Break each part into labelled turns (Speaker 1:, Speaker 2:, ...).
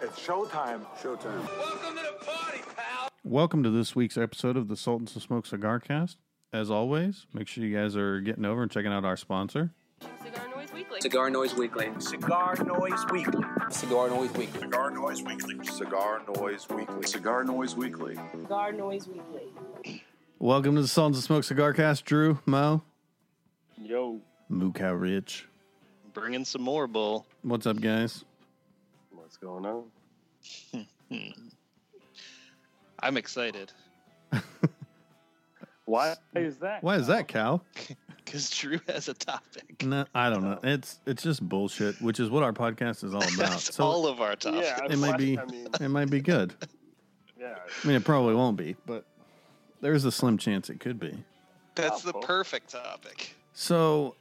Speaker 1: It's showtime.
Speaker 2: Showtime.
Speaker 3: Welcome to the party, pal.
Speaker 4: Welcome to this week's episode of the Sultans of Smoke Cigar Cast. As always, make sure you guys are getting over and checking out our sponsor.
Speaker 5: Cigar Noise Weekly.
Speaker 6: Cigar Noise Weekly.
Speaker 1: Cigar Noise Weekly.
Speaker 6: Cigar Noise Weekly.
Speaker 7: Cigar Noise Weekly. Cigar Noise Weekly. Cigar Noise Weekly.
Speaker 5: Cigar Noise Weekly.
Speaker 4: Welcome to the Sultans of Smoke Cigar Cast. Drew, Mo,
Speaker 8: Yo,
Speaker 4: Moo Cow Rich.
Speaker 9: Bringing some more, Bull.
Speaker 4: What's up, guys?
Speaker 8: What's going on?
Speaker 9: I'm excited
Speaker 8: Why is that?
Speaker 4: Why is that, Cal?
Speaker 9: because Drew has a topic.
Speaker 4: No, I don't know. It's it's just bullshit, which is what our podcast is all about.
Speaker 9: That's
Speaker 4: so
Speaker 9: all of our topics.
Speaker 8: Yeah,
Speaker 4: it might
Speaker 8: why-
Speaker 4: be
Speaker 8: I mean,
Speaker 4: it might be good.
Speaker 8: yeah.
Speaker 4: I mean, it probably won't be, but there's a slim chance it could be.
Speaker 9: That's the perfect topic.
Speaker 4: So,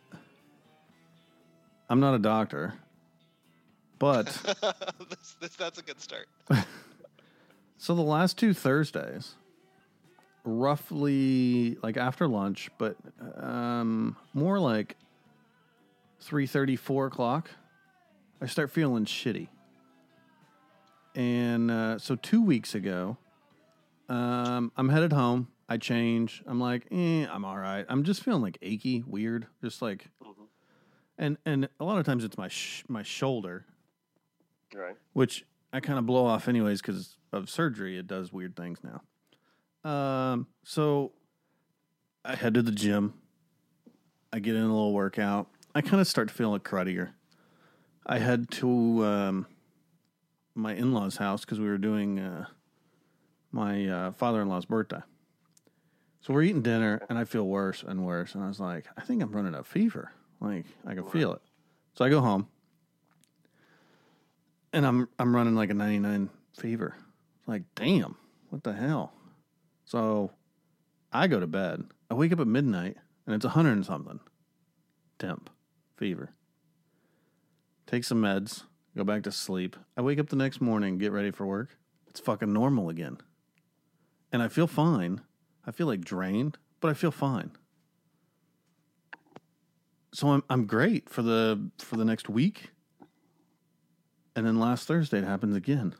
Speaker 4: I'm not a doctor, but
Speaker 9: this, this, that's a good start.
Speaker 4: so the last two Thursdays, roughly like after lunch, but um, more like 3.30, 4 o'clock, I start feeling shitty. And uh, so two weeks ago, um, I'm headed home. I change. I'm like, eh, I'm all right. I'm just feeling like achy, weird, just like, and and a lot of times it's my sh- my shoulder,
Speaker 8: Right.
Speaker 4: which I kind of blow off anyways because of surgery. It does weird things now. Um, so I head to the gym. I get in a little workout. I kind of start to feel like cruddier. I head to um, my in law's house because we were doing uh, my uh, father in law's birthday. So we're eating dinner, and I feel worse and worse. And I was like, I think I'm running a fever. Like I can feel it. So I go home, and I'm I'm running like a 99 fever. Like, damn, what the hell? So I go to bed. I wake up at midnight, and it's 100 and something. Temp, fever. Take some meds, go back to sleep. I wake up the next morning, get ready for work. It's fucking normal again. And I feel fine. I feel like drained, but I feel fine. So I'm I'm great for the for the next week. And then last Thursday it happens again.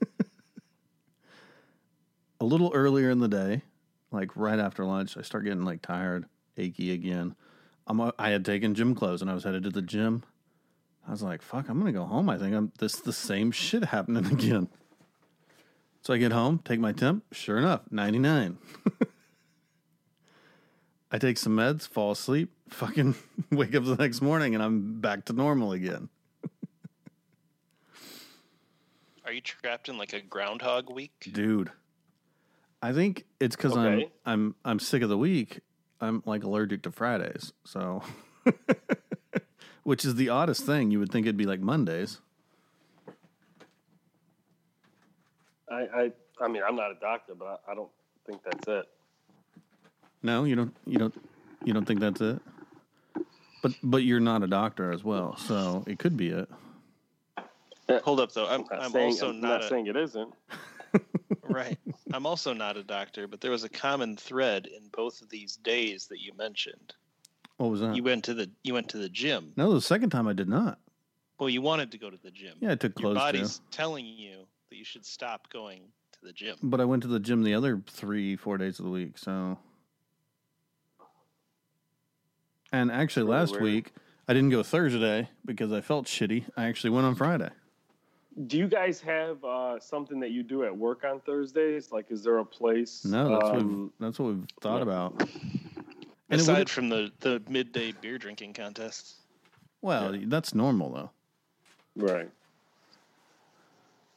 Speaker 4: A little earlier in the day, like right after lunch, I start getting like tired, achy again. I'm a, I had taken gym clothes and I was headed to the gym. I was like, "Fuck, I'm gonna go home." I think I'm this the same shit happening again. So I get home, take my temp. Sure enough, 99. I take some meds, fall asleep, fucking wake up the next morning, and I'm back to normal again.
Speaker 9: Are you trapped in like a Groundhog Week?
Speaker 4: Dude, I think it's because
Speaker 8: Okay.
Speaker 4: I'm I'm I'm sick of the week. I'm like allergic to Fridays, so which is the oddest thing. You would think it'd be like Mondays.
Speaker 8: I, I, I mean, I'm not a doctor, but I, I don't think that's it.
Speaker 4: No, you don't. You don't. You don't think that's it. But but you're not a doctor as well, so it could be it.
Speaker 9: Uh, Hold up, though. I'm,
Speaker 8: I'm,
Speaker 9: I'm
Speaker 8: saying,
Speaker 9: also
Speaker 8: I'm
Speaker 9: not,
Speaker 8: not
Speaker 9: a,
Speaker 8: saying it isn't.
Speaker 9: right. I'm also not a doctor, but there was a common thread in both of these days that you mentioned.
Speaker 4: What was that?
Speaker 9: You went to the you went to the gym.
Speaker 4: no, the second time I did not.
Speaker 9: Well, you wanted to go to the gym.
Speaker 4: Yeah, I took
Speaker 9: Your
Speaker 4: clothes
Speaker 9: body's
Speaker 4: too.
Speaker 9: telling you that you should stop going to the gym.
Speaker 4: But I went to the gym the other three, four days of the week. So, and actually,
Speaker 8: Really
Speaker 4: last
Speaker 8: weird.
Speaker 4: week I didn't go Thursday because I felt shitty. I actually went on Friday.
Speaker 8: Do you guys have uh, something that you do at work on Thursdays? Like, is there a place?
Speaker 4: No, that's what we've,
Speaker 8: um,
Speaker 4: that's what we've thought
Speaker 8: yeah.
Speaker 4: about. And
Speaker 9: Aside
Speaker 4: would've-
Speaker 9: from the, the midday beer drinking contest.
Speaker 4: well, that's normal though.
Speaker 8: right.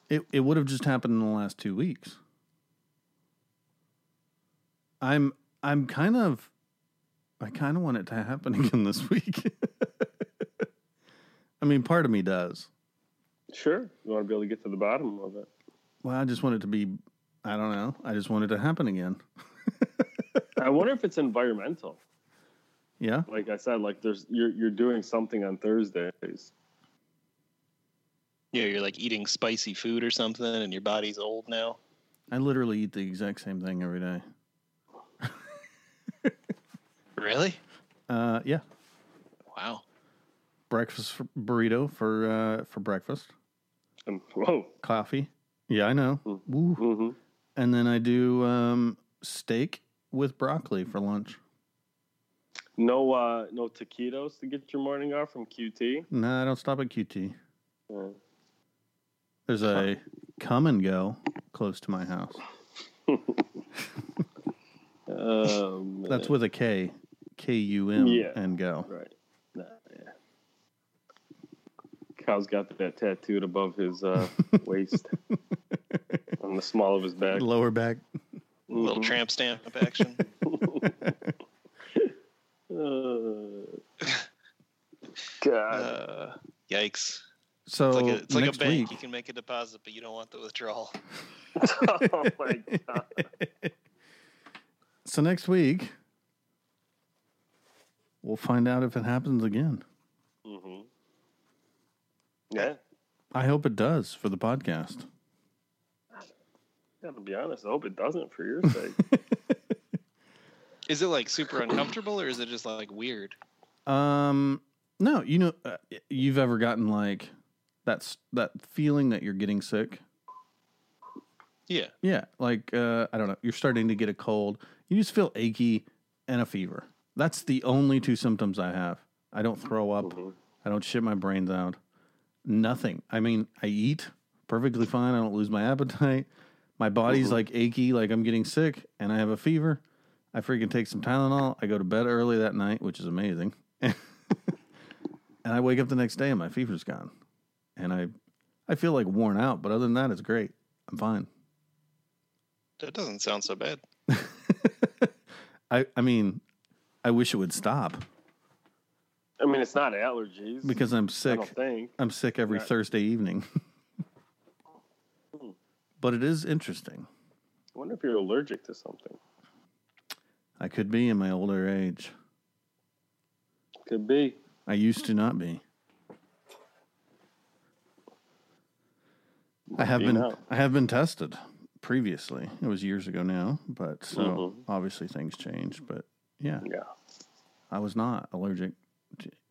Speaker 4: It it would have just happened in the last two weeks. I'm I'm kind of I kind of want it to happen again this week. I mean, part of me does.
Speaker 8: Sure. You want to be able to get to the bottom of it.
Speaker 4: Well, I just want it to be. I don't know. I just want it to happen again.
Speaker 8: I wonder if it's environmental.
Speaker 4: Yeah.
Speaker 8: Like I said, like there's you're you're doing something on Thursdays.
Speaker 9: Yeah, you're like eating spicy food or something, and your body's old now.
Speaker 4: I literally eat the exact same thing every day.
Speaker 9: Really?
Speaker 4: Uh, yeah.
Speaker 9: Wow.
Speaker 4: Breakfast burrito for uh, for breakfast.
Speaker 8: Um, whoa.
Speaker 4: coffee. Yeah, I know.
Speaker 8: Mm. Hmm
Speaker 4: And then I do um, steak with broccoli for lunch.
Speaker 8: No, uh, no taquitos to get your morning off from QT.
Speaker 4: No, I don't stop at QT.
Speaker 8: Uh,
Speaker 4: There's a come and go close to my house.
Speaker 8: um,
Speaker 4: That's with a K, K U M
Speaker 8: Yeah.
Speaker 4: and go.
Speaker 8: right. Nah, yeah. Kyle's got that tattooed above his uh, waist on the small of his back.
Speaker 4: Lower back.
Speaker 9: Little
Speaker 8: Mhm.
Speaker 9: tramp stamp action.
Speaker 8: Uh, God.
Speaker 9: Uh, yikes.
Speaker 4: So
Speaker 9: It's like a, it's like a bank.
Speaker 4: week,
Speaker 9: You can make a deposit, but you don't want the withdrawal.
Speaker 8: oh my God.
Speaker 4: so next week, we'll find out if it happens again.
Speaker 8: Yeah.
Speaker 4: I hope it does for the podcast.
Speaker 8: Yeah, to be honest. I hope it doesn't for your sake.
Speaker 9: Is it like super uncomfortable or is it just like weird?
Speaker 4: Um, no, you know, uh, you've ever gotten like that's that feeling that you're getting sick.
Speaker 9: Yeah.
Speaker 4: Yeah, like uh, I don't know, you're starting to get a cold. You just feel achy and a fever. That's the only two symptoms I have. I don't throw up.
Speaker 8: Mhm.
Speaker 4: I don't shit my brains out. Nothing. I mean, I eat perfectly fine. I don't lose my appetite. My body's
Speaker 8: Mhm.
Speaker 4: like achy, like I'm getting sick, and I have a fever. I freaking take some Tylenol. I go to bed early that night, which is amazing. and I wake up the next day and my fever's gone. And I I feel like worn out, but other than that, it's great. I'm fine.
Speaker 9: That doesn't sound so bad.
Speaker 4: I I mean, I wish it would stop
Speaker 8: I mean, it's not allergies.
Speaker 4: because I'm
Speaker 8: I
Speaker 4: sick.
Speaker 8: don't think.
Speaker 4: I'm sick every
Speaker 8: Right.
Speaker 4: Thursday evening.
Speaker 8: Hmm.
Speaker 4: but it is interesting.
Speaker 8: I wonder if you're allergic to something.
Speaker 4: I could be in my older age.
Speaker 8: Could be.
Speaker 4: I used to not be. I have been. I have been tested previously. It was years ago now, but so
Speaker 8: Mhm.
Speaker 4: obviously things change. But yeah,
Speaker 8: Yeah.
Speaker 4: I was not allergic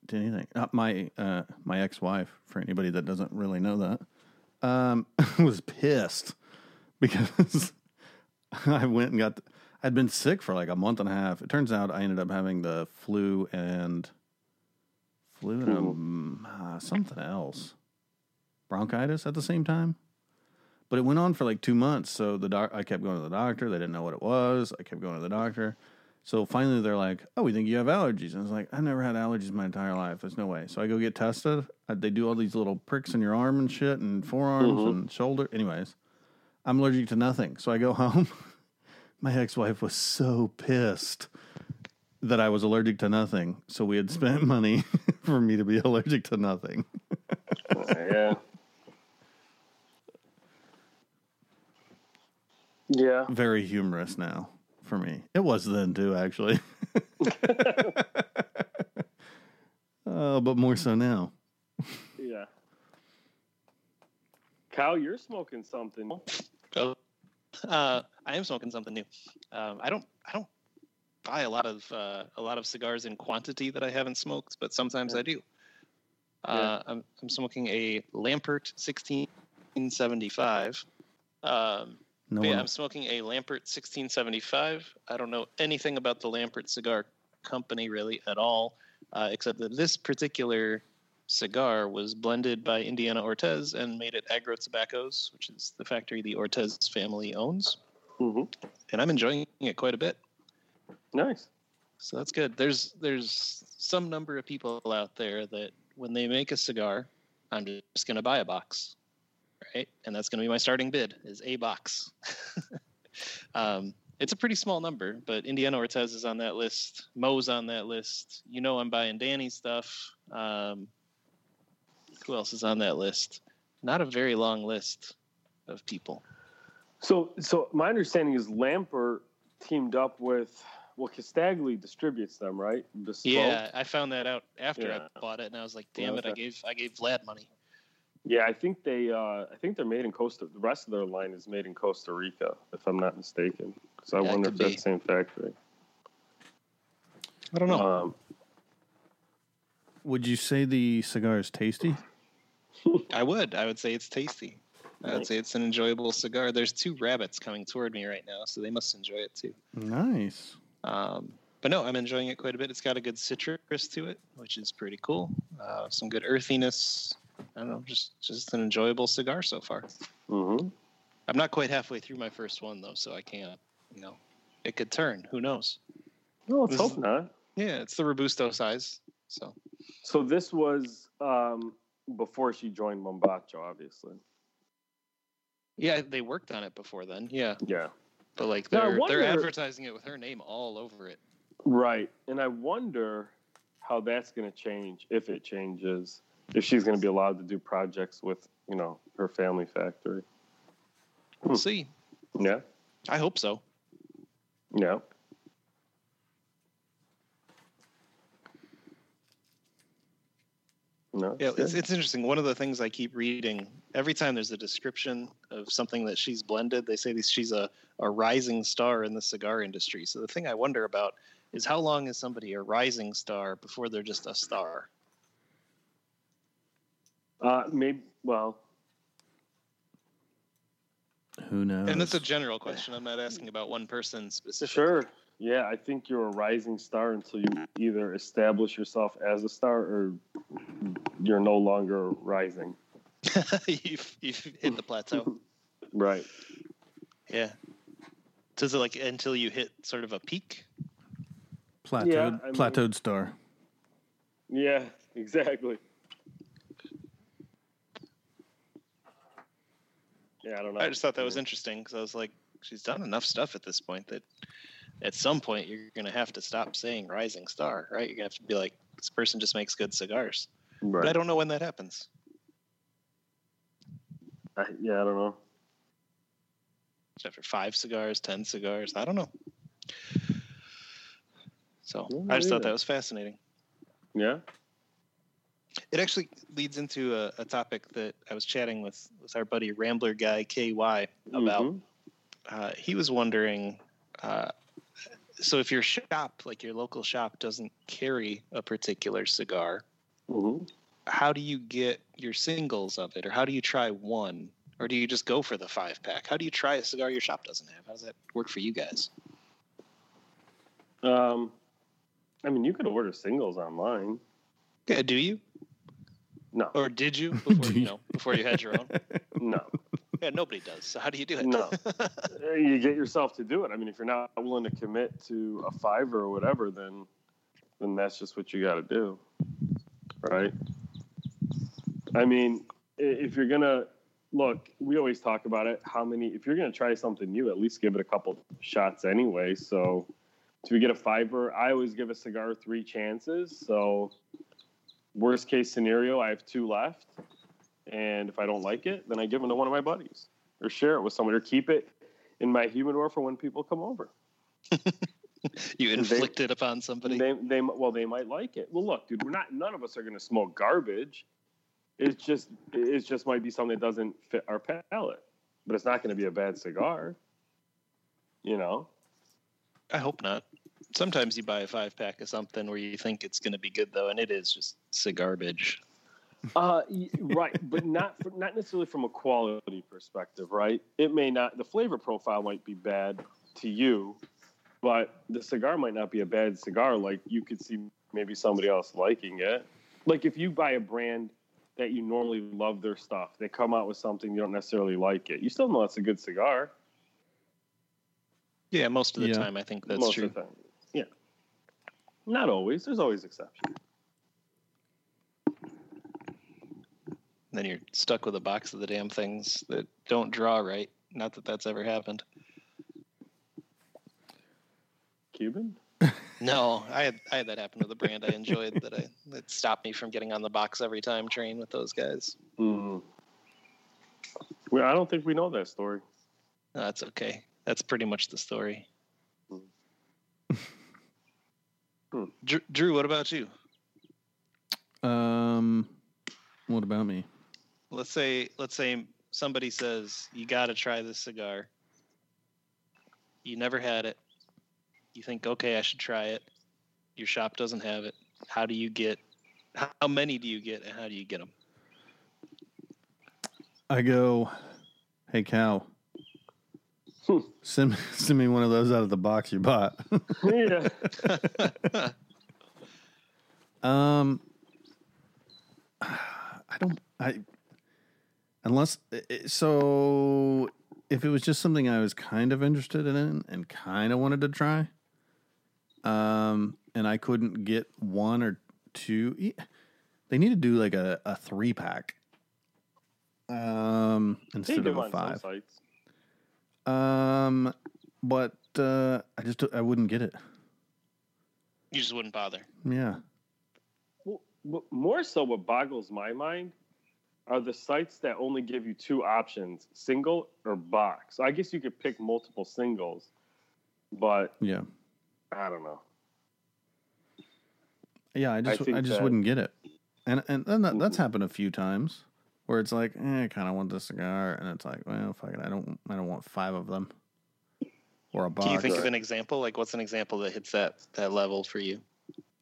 Speaker 4: to, anything. Uh, my uh, my ex wife, for anybody that doesn't really know that, um, was pissed because I went and got. I'd been sick for like a month and a half. It turns out I ended up having the flu and flu and um, uh, something else, bronchitis at the same time. But it went on for like two months. So the doc, I kept going to the doctor. They didn't know what it was. I kept going to the doctor. So finally, they're like, "Oh, we think you have allergies." And I was like, "I've never had allergies my entire life. There's no way." So I go get tested. Uh, They do all these little pricks in your arm and shit, and forearms
Speaker 8: Mhm.
Speaker 4: and shoulder. Anyways, I'm allergic to nothing. So I go home. my ex-wife was so pissed that I was allergic to nothing. So we had spent money for me to be allergic to nothing.
Speaker 8: Uh, yeah. Yeah.
Speaker 4: Very humorous now for me. It was then too, actually. uh, but more so now.
Speaker 8: Yeah. Kyle, you're smoking something.
Speaker 9: Oh, uh, I am smoking something new. Um, I don't. I don't buy a lot of uh, a lot of cigars in quantity that I haven't smoked, but sometimes I do. Uh, I'm, I'm smoking a Lampert 1675. Um,
Speaker 4: No
Speaker 9: yeah,
Speaker 4: one,
Speaker 9: I'm smoking a Lampert 1675. I don't know anything about the Lampert cigar company really at all, uh, except that this particular cigar was blended by Indiana Ortez and made at Agro Tobaccos, which is the factory the Ortez family owns.
Speaker 8: hmm
Speaker 9: And I'm enjoying it quite a bit.
Speaker 8: Nice.
Speaker 9: So that's good. There's there's some number of people out there that when they make a cigar, I'm just going to buy a box, right? And that's going to be my starting bid is a box. um, it's a pretty small number, but Indiana Ortez is on that list. Mo's on that list. You know, I'm buying Danny's stuff. Um, who else is on that list? Not a very long list of people.
Speaker 8: So, so my understanding is Lampert teamed up with well, Castagli distributes them, right? Bespoke.
Speaker 9: Yeah, I found that out after
Speaker 8: Yeah.
Speaker 9: I bought it, and I was like, "Damn it! I gave I gave Vlad money."
Speaker 8: Yeah, I think they. Uh, I think they're made in Costa. The rest of their line is made in Costa Rica, if I'm not mistaken. So I
Speaker 9: Yeah, it
Speaker 8: wonder
Speaker 9: could
Speaker 8: if that's the same factory.
Speaker 9: I don't know.
Speaker 8: Um,
Speaker 4: would you say the cigar is tasty?
Speaker 9: I would. I would say it's tasty. I would say it's an enjoyable cigar. There's two rabbits coming toward me right now, so they must enjoy it too.
Speaker 4: Nice.
Speaker 9: Um, but no, I'm enjoying it quite a bit. It's got a good citrus to it, which is pretty cool. Uh, some good earthiness. I don't know, just just an enjoyable cigar so far.
Speaker 8: Mm-hmm.
Speaker 9: I'm not quite halfway through my first one though, so I can't. You know, it could turn. Who knows?
Speaker 8: No, let's hope not.
Speaker 9: Yeah, it's the robusto size. So
Speaker 8: So this was um, before she joined Mombacho, obviously.
Speaker 9: yeah, they worked on it before then. Yeah,
Speaker 8: Yeah.
Speaker 9: but like they're they're advertising it with her name all over it.
Speaker 8: Right. And I wonder how that's going to change, if it changes, if she's going to be allowed to do projects with, you know, her family factory.
Speaker 9: We'll hmm. see.
Speaker 8: Yeah.
Speaker 9: I hope so.
Speaker 8: Yeah. No.
Speaker 9: Yeah, it's, it's interesting. One of the things I keep reading every time there's a description of something that she's blended, they say she's a, a rising star in the cigar industry. So the thing I wonder about is how long is somebody a rising star before they're just a star?
Speaker 8: Uh, maybe. Well,
Speaker 4: Who knows?
Speaker 9: And that's a general question. I'm not asking about one person specifically.
Speaker 8: sure. Yeah, I think you're a rising star until you either establish yourself as a star or you're no longer rising.
Speaker 9: you've, you've hit the plateau.
Speaker 8: Right.
Speaker 9: Yeah. Does it like until you hit sort of a peak?
Speaker 4: plateaued,
Speaker 8: Yeah, I mean-
Speaker 4: plateaued star.
Speaker 8: Yeah, exactly. Yeah, I don't know.
Speaker 9: I just thought that was interesting because I was like, she's done enough stuff at this point that at some point you're going to have to stop saying rising star, right? You're going to have to be like, this person just makes good cigars.
Speaker 8: Right.
Speaker 9: But I don't know when that happens.
Speaker 8: I, yeah, I don't know.
Speaker 9: After five cigars, 10 cigars, I don't know. So
Speaker 8: Yeah,
Speaker 9: I just thought that was fascinating.
Speaker 8: Yeah.
Speaker 9: It actually leads into a, a topic that I was chatting with, with our buddy Rambler guy KY about.
Speaker 8: Mhm.
Speaker 9: uh, he was wondering uh, so if your shop like your local shop doesn't carry a particular cigar
Speaker 8: Mhm.
Speaker 9: how do you get your singles of it or how do you try one or do you just go for the five pack how do you try a cigar your shop doesn't have how does that work for you guys
Speaker 8: Um, I mean, you could order singles online.
Speaker 9: yeah do you
Speaker 8: No,
Speaker 9: or did you before you
Speaker 4: you?
Speaker 9: know before you had your own
Speaker 8: no.
Speaker 9: yeah nobody does so how do you do it
Speaker 8: No. Uh, you get yourself to do it. I mean, if you're not willing to commit to a fiver or whatever, then then that's just what you got to do, right? I mean, if you're gonna look, we always talk about it. How many? If you're gonna try something new, at least give it a couple shots anyway. So, if you get a fiver, I always give a cigar three chances. So, worst case scenario, I have two left, and if I don't like it, then I give them to one of my buddies or share it with someone or keep it in my humidor for when people come over.
Speaker 9: you inflict it upon somebody
Speaker 8: They, they, well, they might like it. Well, look, dude, we're not. None of us are going to smoke garbage. It's just, it just might be something that doesn't fit our palate, but it's not going to be a bad cigar. You know,
Speaker 9: i hope not sometimes you buy a five pack of something where you think it's going to be good though and it is just cigarbage
Speaker 8: uh, right, but not for, not necessarily from a quality perspective, right? It may not. The flavor profile might be bad to you, but the cigar might not be a bad cigar. Like you could see maybe somebody else liking it. Like if you buy a brand that you normally love their stuff, they come out with something you don't necessarily like it. You still know it's a good cigar.
Speaker 9: Yeah, most of the
Speaker 4: Yeah.
Speaker 9: time I think that's
Speaker 8: most
Speaker 9: true.
Speaker 8: of the time. Yeah. Not always. There's always exceptions.
Speaker 9: Then you're stuck with a box of the damn things that don't draw right. Not that that's ever happened.
Speaker 8: Cuban.
Speaker 9: No, I had I had that happen with a brand I enjoyed that I that stopped me from getting on the box every time train with those guys.
Speaker 8: Mm. Well, I don't think we know that story.
Speaker 9: No, that's okay. That's pretty much the story.
Speaker 8: Hmm.
Speaker 9: Drew, Drew, what about you?
Speaker 4: Um, what about me?
Speaker 9: Let's say let's say somebody says you got to try this cigar. You never had it. You think okay, I should try it. Your shop doesn't have it. How do you get? How many do you get, and how do you get them?
Speaker 4: I go, hey Cal. send send me one of those out of the box you bought.
Speaker 8: yeah.
Speaker 4: um, I don't. I unless so. If it was just something I was kind of interested in and kind of wanted to try, um, and I couldn't get one or two, they need to do like a, a three pack, um, instead of a
Speaker 8: on
Speaker 4: five.
Speaker 8: sites.
Speaker 4: Um, but uh, I just I wouldn't get it.
Speaker 9: You just wouldn't bother.
Speaker 4: Yeah,
Speaker 8: Well, more so, what boggles my mind are the sites that only give you two options: single or box. So I guess you could pick multiple singles, but
Speaker 4: yeah,
Speaker 8: I don't know.
Speaker 4: yeah. I just I,
Speaker 8: think
Speaker 4: just
Speaker 8: that-
Speaker 4: wouldn't get it, and and then that, that's happened a few times where it's like, eh, I kind of want this cigar, and it's like, well, fuck it, I don't I don't want five of them or a box.
Speaker 9: Can you think of an example? Like, what's an example that hits that that level for you?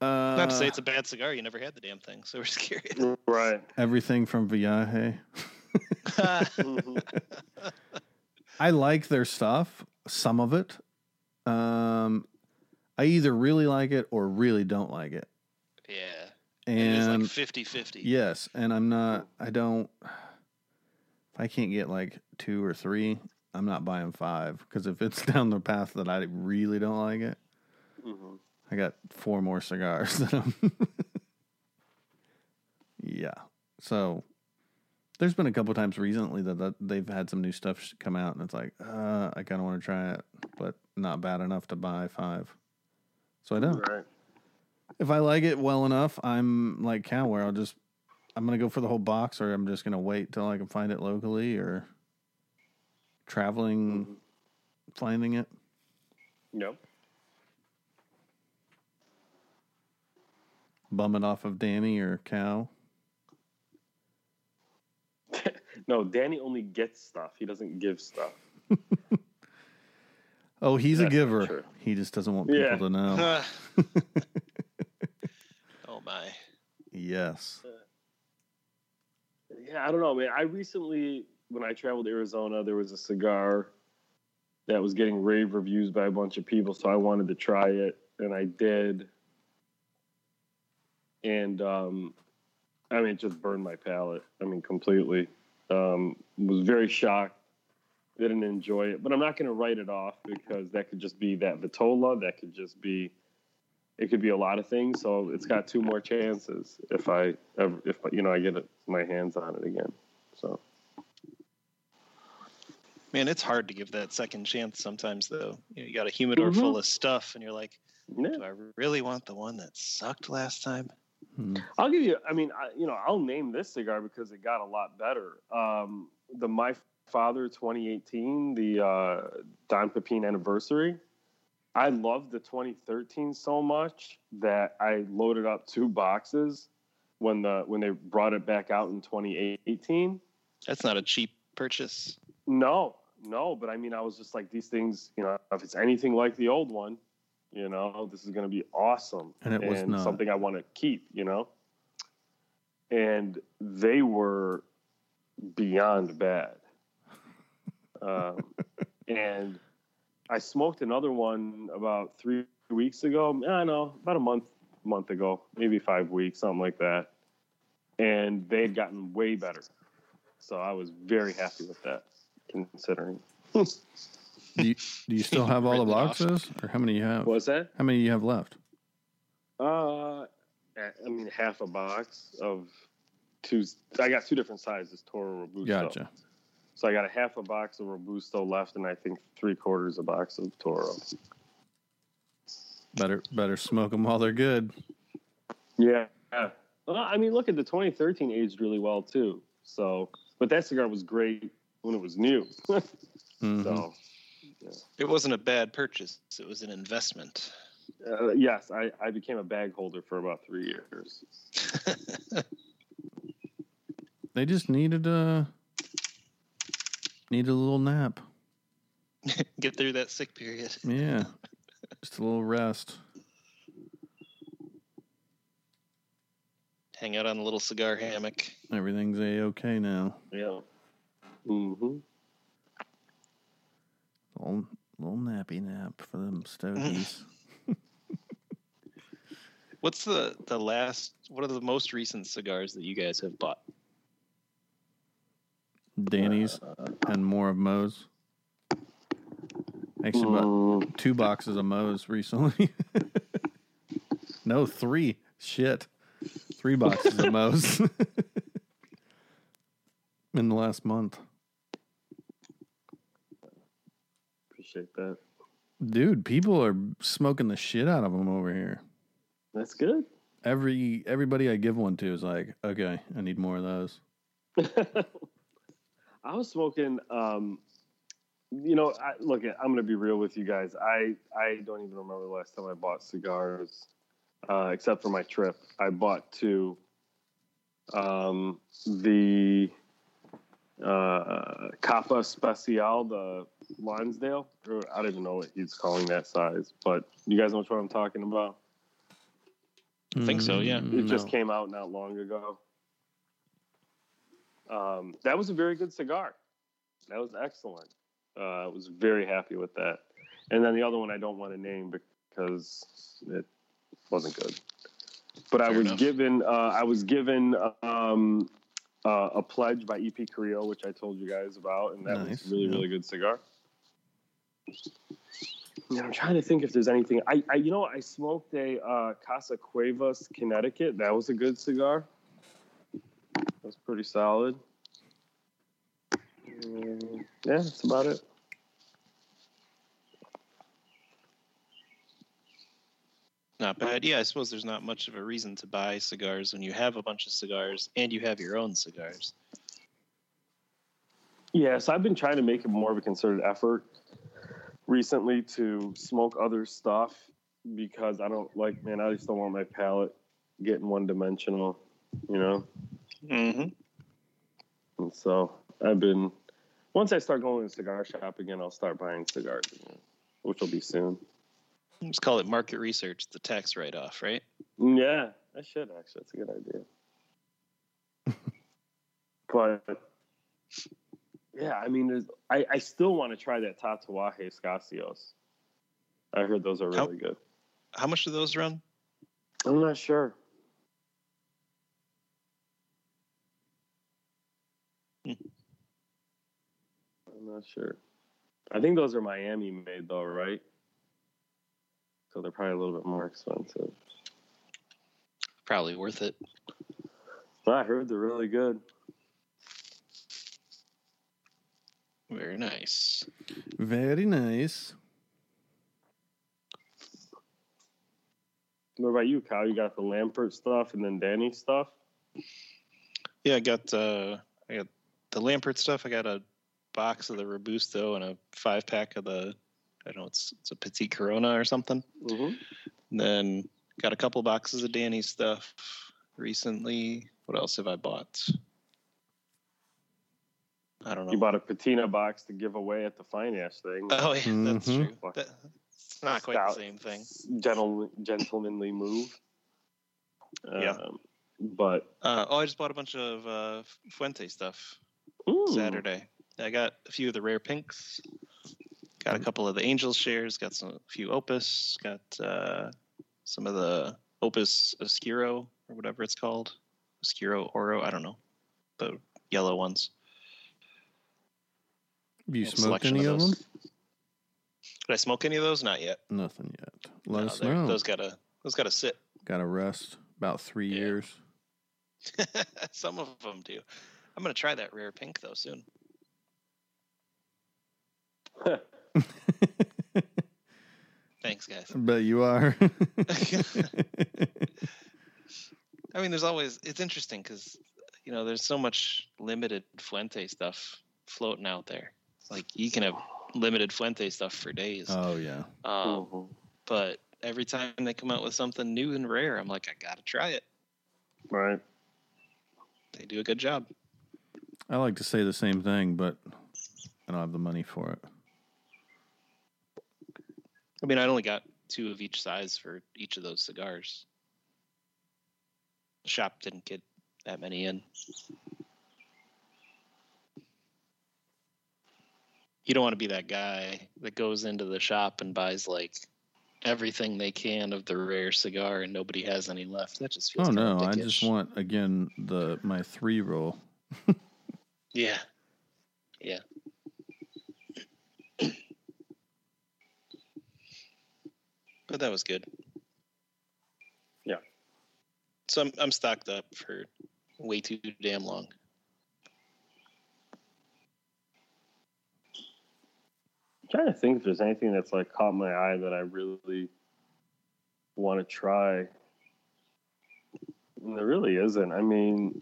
Speaker 4: uh,
Speaker 9: Not to say it's a bad cigar. You never had the damn thing, so we're just curious.
Speaker 8: Right.
Speaker 4: everything from Viaje. I like their stuff, some of it. Um, I either really like it or really don't like it,
Speaker 9: yeah.
Speaker 4: And
Speaker 9: like 50 50.
Speaker 4: Yes, and I'm not. I don't. If I can't get like two or three, I'm not buying five because if it's down the path that I really don't like it,
Speaker 8: Mhm.
Speaker 4: I got four more cigars. That I'm yeah. So there's been a couple times recently that, that they've had some new stuff come out, and it's like, uh, I kind of want to try it, but not bad enough to buy five. So I don't.
Speaker 8: Right.
Speaker 4: If I like it well enough, I'm like Cal, where I'll just I'm gonna go for the whole box, or I'm just gonna wait till I can find it locally, or traveling,
Speaker 8: Mhm.
Speaker 4: finding it.
Speaker 8: Yep.
Speaker 4: Bum it off of Danny or Cal.
Speaker 8: No, Danny only gets stuff. He doesn't give stuff.
Speaker 4: Oh, he's a
Speaker 8: That's not
Speaker 4: giver. He just doesn't want people
Speaker 8: Yeah.
Speaker 4: to know. yes.
Speaker 8: Yeah, I don't know, man. I recently, when I traveled to Arizona, there was a cigar that was getting rave reviews by a bunch of people, so I wanted to try it, and I did. And um, I mean, it just burned my palate. I mean, completely. Um, was very shocked. Didn't enjoy it, but I'm not going to write it off because that could just be that Vitola. That could just be. It could be a lot of things. So it's got two more chances if I ever, if you know, I get it, my hands on it again. So
Speaker 9: Man, it's hard to give that second chance sometimes, though. You, know, you got a humidor
Speaker 8: Mhm.
Speaker 9: full of stuff, and you're like,
Speaker 8: yeah.
Speaker 9: do I really want the one that sucked last time?
Speaker 4: Hmm.
Speaker 8: I'll give you. I mean, I, you know, I'll name this cigar because it got a lot better. Um, the My Father 2018, the uh, Don Pepin anniversary. I loved the 2013 so much that I loaded up two boxes when the when they brought it back out in 2018.
Speaker 9: That's not a cheap purchase.
Speaker 8: No, no, but I mean, I was just like these things. You know, if it's anything like the old one, you know, this is going to be awesome,
Speaker 4: And it was not.
Speaker 8: something I want to keep. You know, and they were beyond bad. Um, and I smoked another one about three weeks ago. I don't know, about a month month ago, maybe five weeks, something like that. And they had gotten way better. So I was very happy with that, considering.
Speaker 4: Do you, do you still have all the boxes, or how many you have?
Speaker 8: What's that?
Speaker 4: How many you have left?
Speaker 8: Uh, I mean, half a box of two. I got two different sizes, Toro Robusto.
Speaker 4: Gotcha.
Speaker 8: So I got a half a box of Robusto left, and I think three quarters a box of Toro.
Speaker 4: Better better smoke them while they're good.
Speaker 8: Yeah. Well, I mean, look at the 2013 aged really well too. So, but that cigar was great when it was new.
Speaker 4: Mhm.
Speaker 8: So,
Speaker 9: It wasn't a bad purchase. It was an investment.
Speaker 8: uh, yes, I, I became a bag holder for about three years.
Speaker 4: They just needed a needed a little nap.
Speaker 9: Get through that sick period.
Speaker 4: Yeah, just a little rest.
Speaker 9: Hang out on a little cigar hammock.
Speaker 4: Everything's a okay now.
Speaker 8: Yeah. Mm-hmm.
Speaker 4: Little, little nappy nap for them stogies.
Speaker 9: What's the the last? What are the most recent cigars that you guys have bought?
Speaker 4: Danny's and more of Moe's. Actually, bought
Speaker 8: Mm,
Speaker 4: two boxes of Moe's recently. no, three. Shit. Three boxes of Moe's in the last month.
Speaker 8: appreciate that.
Speaker 4: Dude, people are smoking the shit out of them over here.
Speaker 8: That's good.
Speaker 4: Every everybody I give one to is like, okay, I need more of those.
Speaker 8: I was smoking. Um, you know, I, look, I'm going to be real with you guys. I I don't even remember the last time I bought cigars, uh, except for my trip. I bought two. Um, the uh, Capa Special, the Lonsdale. Or I don't even know what he's calling that size, but you guys know what I'm talking about.
Speaker 9: I think so, yeah.
Speaker 4: Mm,
Speaker 8: It just came out not long ago. Um, that was a very good cigar. That was excellent. Uh, I was very happy with that. And then the other one I don't want to name because it wasn't good. But I was
Speaker 9: enough.
Speaker 8: given uh, I was given um, uh, a pledge by EP Carrillo, which I told you guys about, and that
Speaker 4: Nice,
Speaker 8: was really
Speaker 4: yeah.
Speaker 8: really good cigar. Yeah, I'm trying to think if there's anything. I, I you know, I smoked a uh, Casa Cuevas, Connecticut. That was a good cigar. That's pretty solid. Mm, yeah, that's about it.
Speaker 9: Not bad. Yeah, I suppose there's not much of a reason to buy cigars when you have a bunch of cigars and you have your own cigars.
Speaker 8: Yes, I've been trying to make it more of a concerted effort recently to smoke other stuff because I don't like, man, I just don't want my palate getting one dimensional, you know?
Speaker 9: Mm-hmm.
Speaker 8: And so I've been, once I start going to the cigar shop again, I'll start buying cigars again, which will be soon.
Speaker 9: Let's call it market research, the tax write off, right?
Speaker 8: Mm, Yeah, I should actually. That's a good idea. but yeah, I mean, there's, I, I still want to try that Tatuaje Scasios. I heard those are
Speaker 9: How-
Speaker 8: really good.
Speaker 9: How much do those run?
Speaker 8: I'm not sure.
Speaker 9: Hmm.
Speaker 8: I'm not sure. I think those are Miami made though, right? So they're probably a little bit more expensive.
Speaker 9: Probably worth it.
Speaker 8: But I heard they're really good.
Speaker 9: Very nice.
Speaker 4: Very nice.
Speaker 8: What about you, Kyle? You got the Lampert stuff and then Danny stuff?
Speaker 9: Yeah, I got uh I got the Lampert stuff. I got a box of the Robusto and a five pack of the I don't know it's it's a Petit Corona or something.
Speaker 8: Mm-hmm.
Speaker 9: Then got a couple boxes of Danny's stuff recently. What else have I bought? I don't know.
Speaker 8: You bought a patina box to give away at the finance thing.
Speaker 9: oh yeah, that's
Speaker 4: Mhm.
Speaker 9: true. That, it's not quite the same thing.
Speaker 8: Gentle, gentlemanly move.
Speaker 9: Yeah.
Speaker 8: Um, but
Speaker 9: Uh, oh, I just bought a bunch of uh, Fuente stuff
Speaker 8: ooh,
Speaker 9: Saturday. I got a few of the rare pinks. Got a couple of the angel shares. Got some a few Opus. Got uh, some of the Opus Oscuro or whatever it's called. Oscuro Oro. I don't know. The yellow ones.
Speaker 4: Have you smoked any
Speaker 9: of
Speaker 4: of them?
Speaker 9: Did I smoke any of those? Not yet.
Speaker 4: Nothing yet. Let
Speaker 9: No,
Speaker 4: us know.
Speaker 9: those gotta those gotta sit.
Speaker 4: Got to rest about three
Speaker 9: Yeah.
Speaker 4: years.
Speaker 9: some of them do. I'm gonna try that rare pink though soon. Thanks, guys.
Speaker 4: But you are.
Speaker 9: I mean, there's always it's interesting because you know there's so much limited Fuente stuff floating out there. Like you can have limited Fuente stuff for days,
Speaker 4: oh yeah.
Speaker 9: um,
Speaker 8: mhm.
Speaker 9: but every time they come out with something new and rare, I'm like, I gotta try it.
Speaker 8: right.
Speaker 9: They do a good job.
Speaker 4: I like to say the same thing, but I don't have the money for it.
Speaker 9: I mean, I only got two of each size for each of those cigars. The shop didn't get that many in. You don't want to be that guy that goes into the shop and buys like everything they can of the rare cigar and nobody has any left. That just feels
Speaker 4: Oh no, I just want again the my three roll.
Speaker 9: Yeah. That was good.
Speaker 8: Yeah.
Speaker 9: So I'm I'm stocked up for way too damn long.
Speaker 8: I'm trying to think if there's anything that's like caught my eye that I really want to try. And there really isn't. I mean,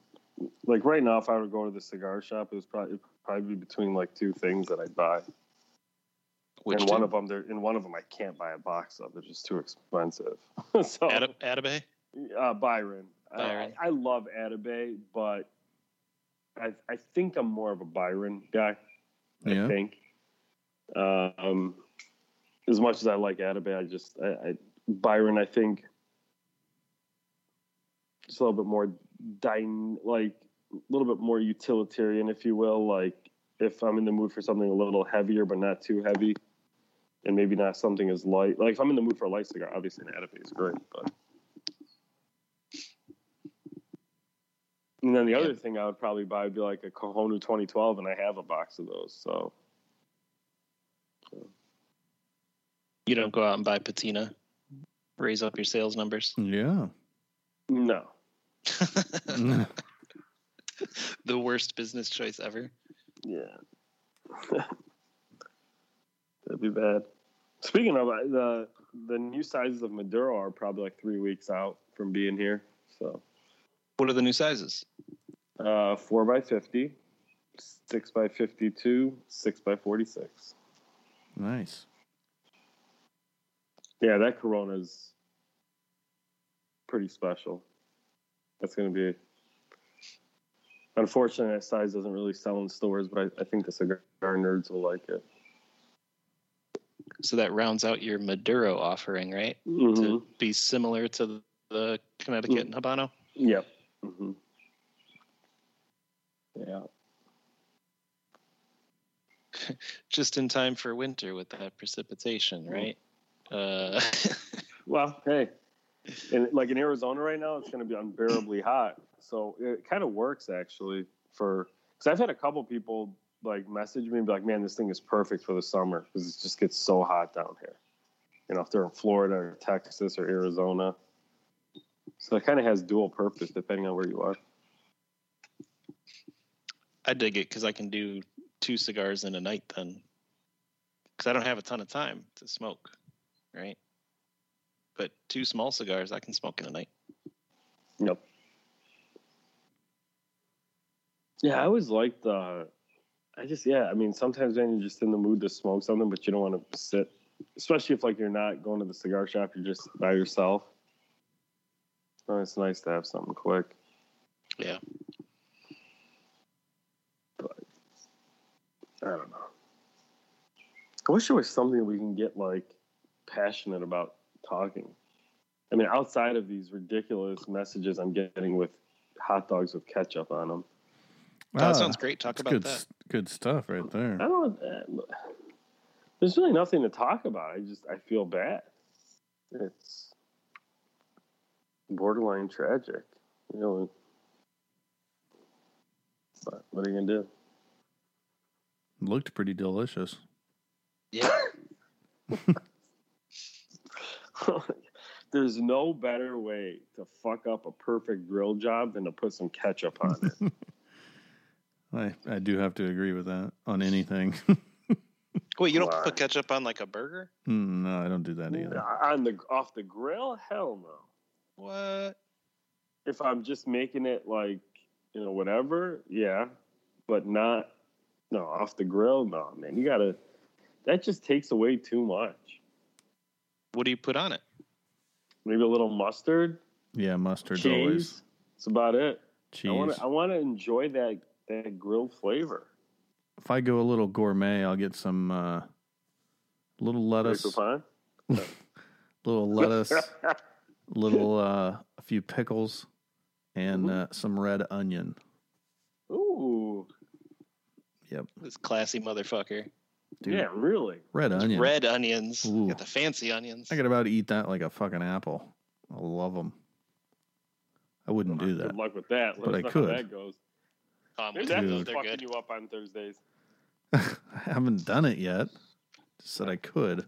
Speaker 8: like right now, if I were to go to the cigar shop, it was probably it'd probably be between like two things that I'd buy.
Speaker 9: Which
Speaker 8: and one
Speaker 9: two?
Speaker 8: of them, there, in one of them, I can't buy a box of. They're just too expensive. so
Speaker 9: Adab- Adabay?
Speaker 8: uh, Byron.
Speaker 9: Byron.
Speaker 8: I, I love Atabey, but I I think I'm more of a Byron guy.
Speaker 4: Yeah.
Speaker 8: I think. Um, as much as I like Atabey, I just I, I Byron. I think just a little bit more dyn like a little bit more utilitarian, if you will. Like if I'm in the mood for something a little heavier but not too heavy, and maybe not something as light. Like if I'm in the mood for a light cigar, obviously an Atabey is great, but. And then the other thing I would probably buy would be like a Kohonu 2012, and I have a box of those. So
Speaker 9: You don't go out and buy patina. Raise up your sales numbers.
Speaker 4: Yeah.
Speaker 8: no,
Speaker 9: the worst business choice ever.
Speaker 8: yeah, that'd be bad. Speaking of the the new sizes of Maduro are probably like three weeks out from being here. So
Speaker 9: What are the new sizes?
Speaker 8: uh, four by fifty, six by fifty-two, six by forty-six.
Speaker 4: nice.
Speaker 8: Yeah, that Corona's pretty special. That's going to be. Unfortunately, that size doesn't really sell in stores, but I, I think the cigar nerds will like it.
Speaker 9: So that rounds out your Maduro offering, right?
Speaker 8: Mm-hmm.
Speaker 9: To be similar to the Connecticut and Habano.
Speaker 8: Yep. hmm Yeah.
Speaker 9: Just in time for winter with that precipitation, right? Uh,
Speaker 8: Well, hey, and like in Arizona right now, it's going to be unbearably hot. So it kind of works actually for because I've had a couple people like message me and be like, "Man, this thing is perfect for the summer because it just gets so hot down here." You know, if they're in Florida or Texas or Arizona, so it kind of has dual purpose depending on where you are.
Speaker 9: I dig it because I can do two cigars in a night then. Because I don't have a ton of time to smoke, right? But two small cigars I can smoke in a night.
Speaker 8: Yep. Yeah, I always like the. Uh, I just yeah, I mean sometimes when you're just in the mood to smoke something, but you don't want to sit, especially if like you're not going to the cigar shop, you're just by yourself. Oh, it's nice to have something quick.
Speaker 9: Yeah.
Speaker 8: But I don't know. I wish there was something we can get like passionate about talking. I mean, outside of these ridiculous messages I'm getting with hot dogs with ketchup on them.
Speaker 9: That
Speaker 4: Ah,
Speaker 9: sounds great. Talk
Speaker 4: that's
Speaker 9: about
Speaker 4: good,
Speaker 9: that.
Speaker 4: s- good stuff right there.
Speaker 8: I don't. Uh, there's really nothing to talk about. I just I feel bad. It's borderline tragic, you know. But what are you gonna do?
Speaker 4: Looked pretty delicious.
Speaker 9: Yeah.
Speaker 8: There's no better way to fuck up a perfect grill job than to put some ketchup on it.
Speaker 4: I, I do have to agree with that on anything.
Speaker 9: Wait, you don't
Speaker 8: Why?
Speaker 9: put ketchup on like a burger?
Speaker 4: Mm, no, I don't do that either.
Speaker 8: on the off the grill, hell no.
Speaker 9: What?
Speaker 8: If I'm just making it like you know whatever, yeah, but not no off the grill. No, man, you gotta. That just takes away too much.
Speaker 9: What do you put on it?
Speaker 8: Maybe a little mustard,
Speaker 4: Yeah, mustard.
Speaker 8: cheese.
Speaker 4: always
Speaker 8: That's about it.
Speaker 4: cheese.
Speaker 8: I want to. I want to enjoy that that grilled flavor.
Speaker 4: if I go a little gourmet, I'll get some uh, little lettuce,
Speaker 8: Grapefruit
Speaker 4: little lettuce, little uh, a few pickles, and uh, some red onion.
Speaker 8: Ooh,
Speaker 4: Yep.
Speaker 9: This classy motherfucker.
Speaker 4: Dude,
Speaker 8: Yeah, really.
Speaker 4: red onion.
Speaker 9: Red onions.
Speaker 4: Ooh.
Speaker 9: Got the fancy onions.
Speaker 4: I could about eat that like a fucking apple. I love them. I wouldn't do that.
Speaker 8: Good luck with that. Let
Speaker 4: But
Speaker 8: us
Speaker 4: I
Speaker 8: know
Speaker 4: could.
Speaker 8: How that goes.
Speaker 9: I'm
Speaker 8: Maybe
Speaker 9: with
Speaker 8: that's.
Speaker 4: Dude.
Speaker 9: They're
Speaker 8: fucking
Speaker 9: good.
Speaker 8: you up on Thursdays.
Speaker 4: I haven't done it yet. Just said I could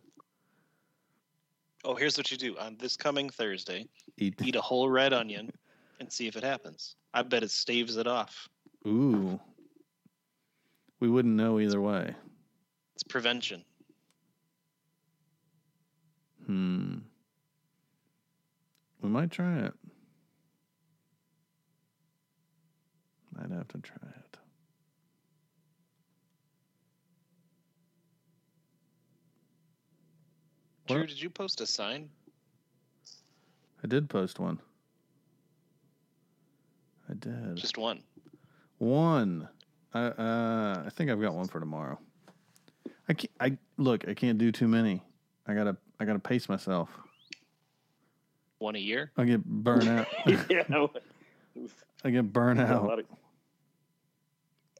Speaker 9: Oh, here's what you do on this coming Thursday:
Speaker 4: eat.
Speaker 9: eat a whole red onion and see if it happens. I bet it staves it off.
Speaker 4: Ooh. We wouldn't know either way.
Speaker 9: It's prevention.
Speaker 4: Hmm. We might try it. Might have to try it.
Speaker 9: Drew,
Speaker 4: What?
Speaker 9: did you post a sign?
Speaker 4: I did post one. I did.
Speaker 9: Just one.
Speaker 4: One. I uh, I think I've got one for tomorrow. I can't, I look. I can't do too many. I gotta I gotta pace myself.
Speaker 9: One a year.
Speaker 4: I get burnt out.
Speaker 8: yeah.
Speaker 4: I get burnt
Speaker 8: A
Speaker 4: out.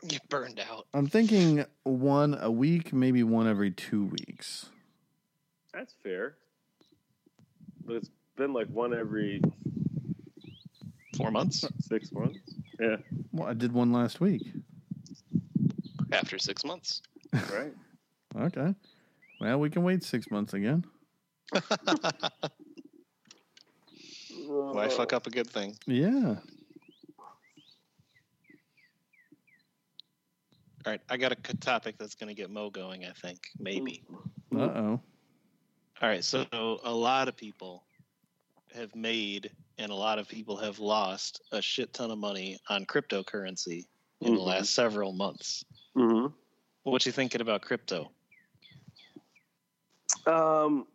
Speaker 8: lot
Speaker 9: You burned out.
Speaker 4: I'm thinking one a week, maybe one every two weeks.
Speaker 8: That's fair. But it's been like one every
Speaker 9: Four months
Speaker 8: six months. Yeah.
Speaker 4: Well, I did one last week.
Speaker 9: after six months.
Speaker 8: Right.
Speaker 4: Okay. Well, we can wait six months again.
Speaker 9: Why fuck up a good thing?
Speaker 4: Yeah.
Speaker 9: All right, I got a topic that's going to get Mo going. I think maybe.
Speaker 4: Uh oh.
Speaker 9: All right, so a lot of people have made and a lot of people have lost a shit ton of money on cryptocurrency in the
Speaker 8: Mhm.
Speaker 9: last several months.
Speaker 8: Mm-hmm.
Speaker 9: What you thinking about crypto?
Speaker 8: Um,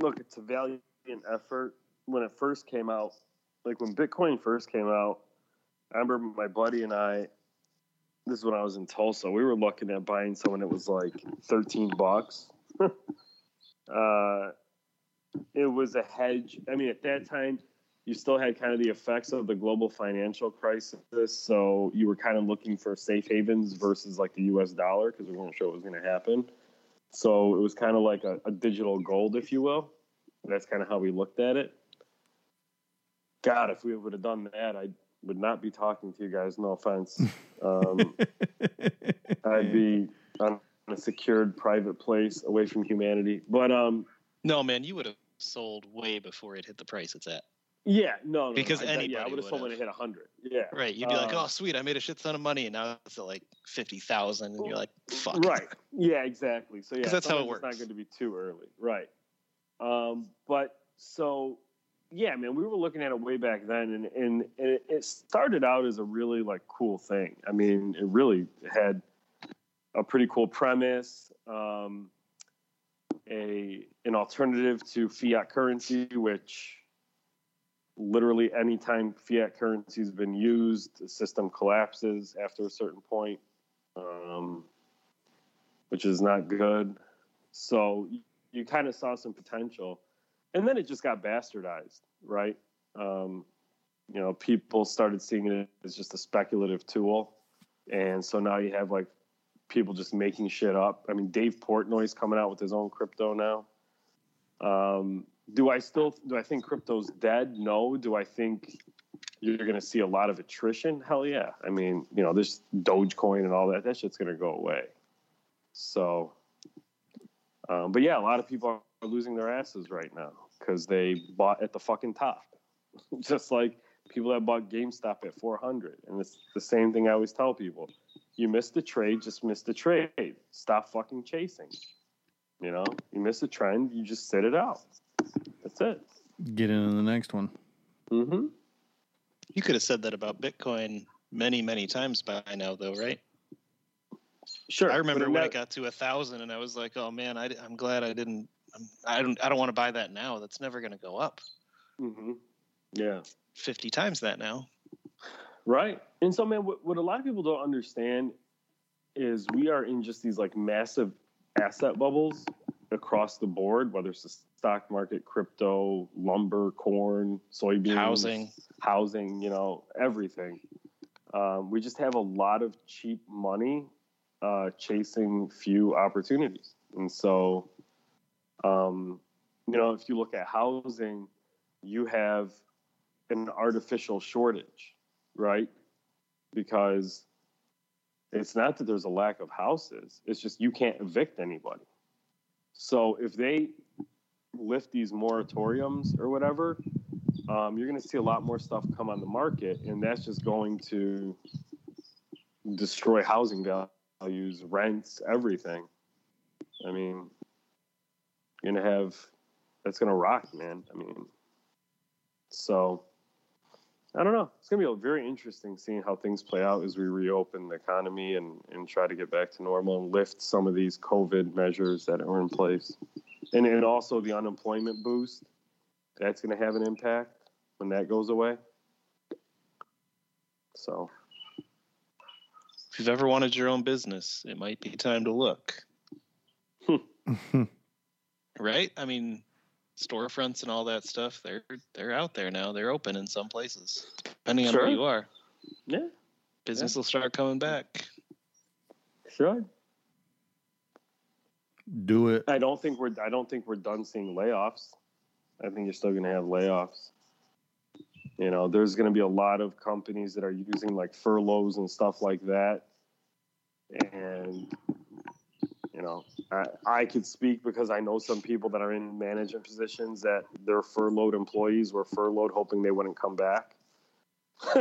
Speaker 8: look, it's a valiant effort. When it first came out, like when Bitcoin first came out, I remember my buddy and I. This is when I was in Tulsa. We were looking at buying someone that was like thirteen bucks. uh, it was a hedge. I mean, at that time, you still had kind of the effects of the global financial crisis. So you were kind of looking for safe havens versus like the U.S. dollar because we weren't sure what was going to happen. So it was kind of like a, a digital gold, if you will. That's kind of how we looked at it. God, if we would have done that, I would not be talking to you guys. No offense. Um, I'd be on a secured private place away from humanity. But um,
Speaker 9: No, man, you would have sold way before it hit the price it's at.
Speaker 8: yeah, no, no
Speaker 9: Because
Speaker 8: no, I- yeah, I would have sold when it
Speaker 9: would've.
Speaker 8: hit hundred. Yeah,
Speaker 9: Right? You'd be like,
Speaker 8: Um,
Speaker 9: "Oh, sweet, I made a shit ton of money," and now it's at like fifty thousand, and you're like, "Fuck."
Speaker 8: Right. Yeah, exactly. So yeah,
Speaker 9: 'Cause that's how it
Speaker 8: sometimes It's
Speaker 9: works.
Speaker 8: not going to be too early. Right. Um, but so yeah, man, we were looking at it way back then, and and it, it started out as a really like cool thing. I mean, it really had a pretty cool premise. Um, a an alternative to fiat currency, which literally anytime fiat currency has been used, the system collapses after a certain point. Um, which is not good. So you, you kind of saw some potential, and then it just got bastardized, right? Um, you know, people started seeing it as just a speculative tool, and so now you have like people just making shit up. I mean, Dave Portnoy's coming out with his own crypto now. Um, do I still do I think crypto's dead? No. Do I think you're going to see a lot of attrition? Hell yeah. I mean, you know, this Dogecoin and all that, that shit's going to go away. So, um, but yeah, a lot of people are losing their asses right now because they bought at the fucking top, just like people that bought GameStop at 400. And it's the same thing I always tell people: you missed the trade, just missed the trade. Stop fucking chasing. You know, you miss a trend, you just sit it out. That's it.
Speaker 4: Get into the next one.
Speaker 8: Mm-hmm.
Speaker 9: You could have said that about Bitcoin many, many times by now, though, right?
Speaker 8: Sure.
Speaker 9: I remember when
Speaker 8: now-
Speaker 9: it got to a thousand, and I was like, "Oh man, I, am glad I didn't. I don't. I don't want to buy that now. That's never going to go up
Speaker 8: Mm-hmm. Yeah.
Speaker 9: fifty times that now."
Speaker 8: Right. And so, man, what, what a lot of people don't understand is we are in just these like massive asset bubbles across the board, whether it's the stock market, crypto, lumber, corn, soybeans,
Speaker 9: Housing.
Speaker 8: housing, you know, everything. Um, we just have a lot of cheap money uh, chasing few opportunities. And so, um, you know, if you look at housing, you have an artificial shortage, right? Because it's not that there's a lack of houses, it's just you can't evict anybody. So if they lift these moratoriums or whatever, um, you're going to see a lot more stuff come on the market, and that's just going to destroy housing values, rents, everything. I mean, you're going to have that's going to rock, man. I mean, so I don't know. It's going to be very interesting seeing how things play out as we reopen the economy and, and try to get back to normal and lift some of these COVID measures that are in place. And, and also the unemployment boost, that's going to have an impact when that goes away. So,
Speaker 9: If you've ever wanted your own business, it might be time to look. right? I mean, storefronts and all that stuff, they're they're out there now. They're open in some places. Depending on
Speaker 8: Sure.
Speaker 9: where you are.
Speaker 8: yeah,
Speaker 9: Business will start coming back.
Speaker 8: sure.
Speaker 4: Do it.
Speaker 8: I don't think we're I don't think we're done seeing layoffs. I think you're still going to have layoffs. You know, there's going to be a lot of companies that are using like furloughs and stuff like that. And you know, I, I could speak because I know some people that are in management positions that their furloughed employees were furloughed hoping they wouldn't come back.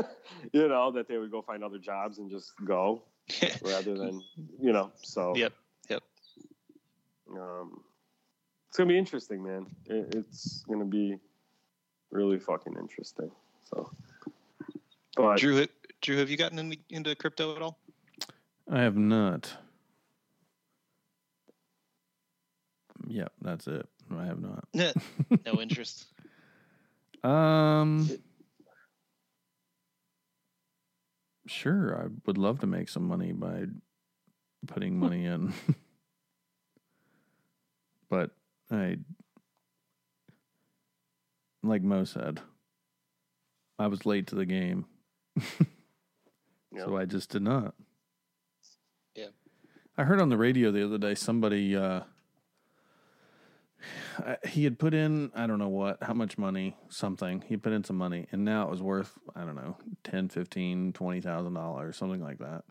Speaker 8: you know, that they would go find other jobs and just go rather than, you know, so
Speaker 9: Yep, yep.
Speaker 8: um, it's gonna be interesting, man. It, it's gonna be really fucking interesting. So, but
Speaker 9: Drew, Drew, have you gotten in, into crypto at all?
Speaker 4: I have not. Yep, that's it. I have not.
Speaker 9: no interest.
Speaker 4: Um, sure, I would love to make some money by putting money in, but I, like Mo said, I was late to the game, so I just did not.
Speaker 9: Yeah.
Speaker 4: I heard on the radio the other day somebody uh I- he had put in I don't know what how much money something. He put in some money and now it was worth I don't know 10 15 20,000 dollars something like that.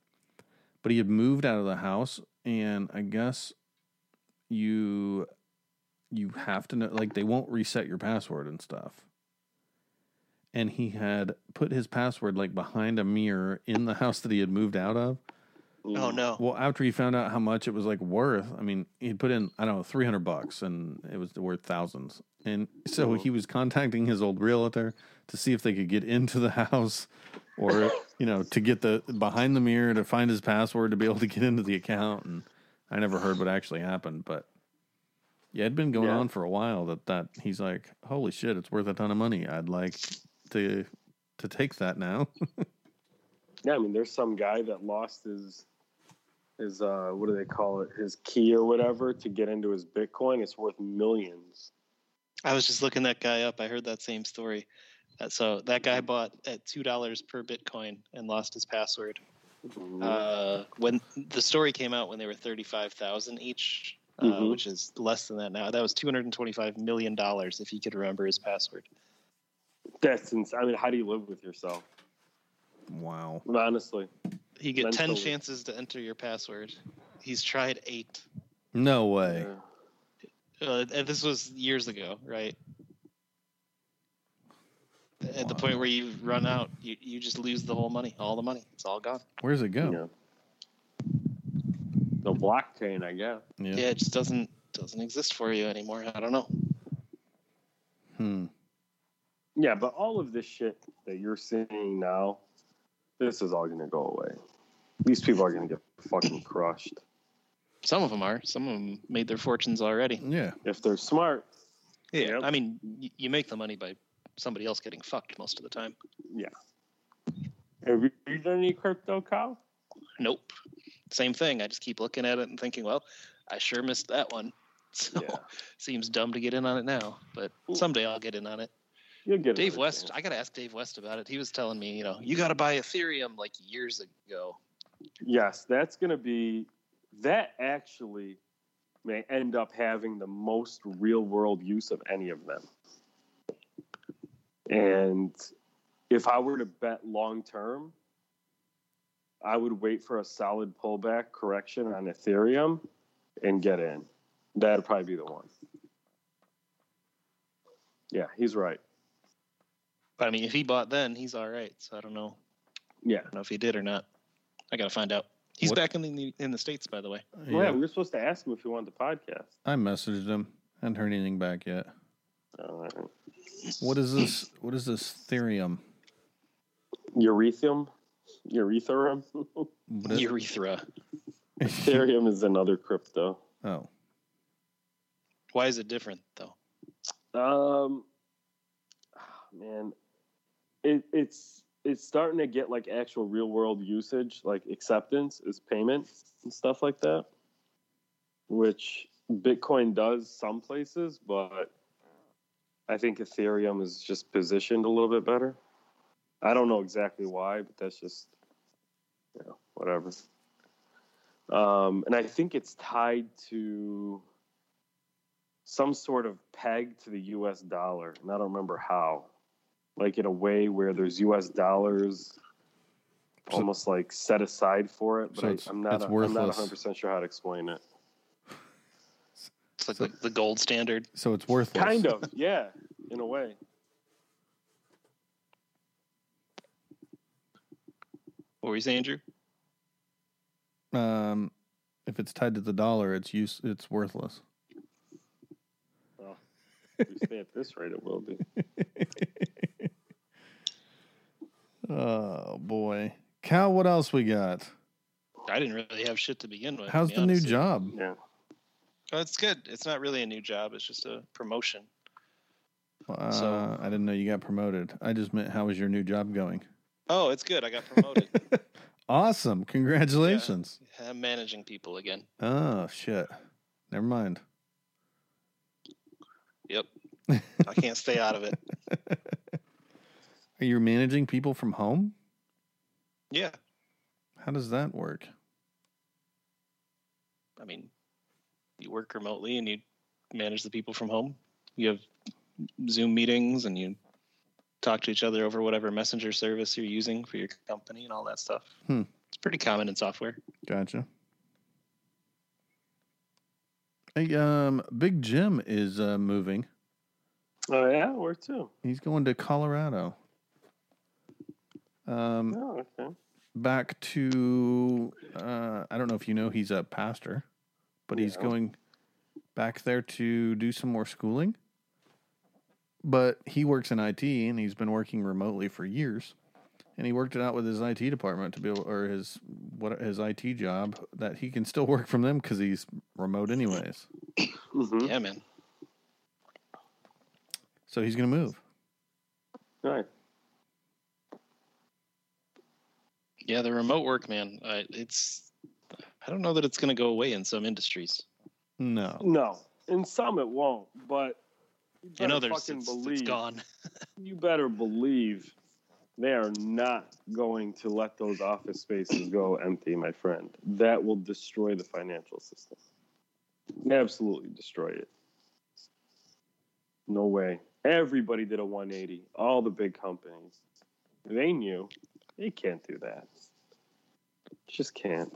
Speaker 4: But he had moved out of the house and I guess you you have to know like they won't reset your password and stuff. And he had put his password like behind a mirror in the house that he had moved out of
Speaker 9: Oh no.
Speaker 4: well, after he found out how much it was like worth, I mean, he'd put in I don't know three hundred bucks, and it was worth thousands. And so he was contacting his old realtor to see if they could get into the house, or you know, to get the behind the mirror to find his password to be able to get into the account. And I never heard what actually happened, but yeah, it'd been going
Speaker 8: Yeah.
Speaker 4: on for a while. That that he's like, holy shit, it's worth a ton of money. I'd like to to take that now.
Speaker 8: yeah, I mean, there's some guy that lost his his uh, what do they call it? His key or whatever to get into his Bitcoin. It's worth millions.
Speaker 9: I was just looking that guy up. I heard that same story. Uh, So that guy bought at two dollars per Bitcoin and lost his password.
Speaker 8: Mhm.
Speaker 9: Uh, when the story came out, when they were thirty-five thousand each, uh,
Speaker 8: Mhm.
Speaker 9: which is less than that now. That was two hundred and twenty-five million dollars if he could remember his password.
Speaker 8: That's ins- I mean, how do you live with yourself?
Speaker 4: Wow.
Speaker 8: Honestly,
Speaker 9: You get ten chances to enter your password. He's tried eight.
Speaker 4: No way.
Speaker 8: Yeah.
Speaker 9: Uh, and this was years ago, right? At the point where you run out, you, you just lose the whole money, all the money. It's all gone.
Speaker 4: Where's it go?
Speaker 8: Yeah. The blockchain, I guess.
Speaker 4: Yeah.
Speaker 9: Yeah, it just doesn't doesn't exist for you anymore. I don't know.
Speaker 4: Hmm.
Speaker 8: Yeah, but all of this shit that you're seeing now, this is all going to go away. These people are going to get fucking crushed.
Speaker 9: Some of them are. Some of them made their fortunes already.
Speaker 4: Yeah.
Speaker 8: If they're smart,
Speaker 9: Yeah,
Speaker 8: Yep.
Speaker 9: I mean, y- you make the money by somebody else getting fucked most of the time. Yeah.
Speaker 8: Have you done any crypto, Kyle?
Speaker 9: Nope. Same thing. I just keep looking at it and thinking, well, I sure missed that one. So
Speaker 8: Yeah.
Speaker 9: seems dumb to get in on it now, but someday I'll get in on it.
Speaker 8: You'll get
Speaker 9: Dave West. I got to ask Dave West about it. He was telling me, you know, you got to buy Ethereum like years ago.
Speaker 8: Yes, that's going to be that actually may end up having the most real world use of any of them. And if I were to bet long term, I would wait for a solid pullback correction on Ethereum and get in. That'd probably be the one. Yeah, he's right.
Speaker 9: But I mean, if he bought then, he's all right. So I don't know.
Speaker 8: Yeah.
Speaker 9: I don't know if he did or not. I gotta find out. He's
Speaker 4: What-
Speaker 9: back in the in the states, by the way.
Speaker 8: Uh, well, yeah, we were supposed to ask him if he wanted the podcast.
Speaker 4: I messaged him. Hadn't heard anything back yet.
Speaker 8: All right.
Speaker 4: What is this? What is this Ethereum?
Speaker 8: Urethrum? Urethrum?
Speaker 9: Urethra.
Speaker 8: Ethereum is another crypto.
Speaker 4: oh,
Speaker 9: Why is it different though?
Speaker 8: Um, ah, man, it, it's it's starting to get like actual real world usage, like acceptance is payment and stuff like that, which Bitcoin does some places, but I think Ethereum is just positioned a little bit better. I don't know exactly why, but that's just you know whatever. Um, and I think it's tied to some sort of peg to the US dollar, and I don't remember how. Like in a way where there's US dollars
Speaker 4: So-
Speaker 8: almost like set aside for it, but
Speaker 4: So
Speaker 8: I, I'm not
Speaker 4: it's
Speaker 8: a, I'm not 100 percent sure how to explain it.
Speaker 9: It's like the, the gold standard.
Speaker 4: so it's worthless.
Speaker 8: Kind of, yeah, in a way.
Speaker 9: What were you saying, Drew?
Speaker 4: Um, if it's tied to the dollar, it's use. It's worthless.
Speaker 8: Well, if you stay at this rate, it will be.
Speaker 4: Oh boy, Cal. What else we got?
Speaker 9: I didn't really have shit to begin with.
Speaker 4: How's
Speaker 9: be
Speaker 4: the new job?
Speaker 8: Yeah.
Speaker 9: Oh, it's good. It's not really a new job. It's just a promotion.
Speaker 4: Uh,
Speaker 9: So-
Speaker 4: I didn't know you got promoted. I just meant how was your new job going?
Speaker 9: Oh, it's good. I got promoted.
Speaker 4: Awesome! Congratulations.
Speaker 9: I'm managing people again.
Speaker 4: Oh shit. Never mind.
Speaker 9: Yep. I can't stay out of it.
Speaker 4: Are you managing people from home?
Speaker 9: Yeah.
Speaker 4: How does that work?
Speaker 9: I mean, you work remotely and you manage the people from home. You have Zoom meetings and you talk to each other over whatever messenger service you're using for your company and all that stuff.
Speaker 4: Hmm.
Speaker 9: It's pretty common in software.
Speaker 4: Gotcha. Hey, um, Big Jim is uh, moving.
Speaker 8: Oh yeah, where to?
Speaker 4: He's going to Colorado. Um,
Speaker 8: Oh, okay.
Speaker 4: back to uh, I don't know if you know he's a pastor, but he's going back there to do some more schooling. But he works in IT and he's been working remotely for years. And he worked it out with his IT department to be able, or his what his IT job that he can still work from them because he's remote anyways.
Speaker 8: Mm-hmm.
Speaker 9: Yeah, man.
Speaker 4: So he's gonna move.
Speaker 8: Right.
Speaker 9: Yeah, the remote work, man. Uh, it's I don't know that it's going to go away in some industries.
Speaker 4: No,
Speaker 8: No, in some it won't, but you
Speaker 9: In
Speaker 8: better
Speaker 9: others,
Speaker 8: fucking
Speaker 9: it's,
Speaker 8: believe
Speaker 9: it's gone.
Speaker 8: you better believe they are not going to let those office spaces go empty, my friend. That will destroy the financial system. Absolutely destroy it. No way. Everybody did a 180. All the big companies. They knew they can't do that. Just can't.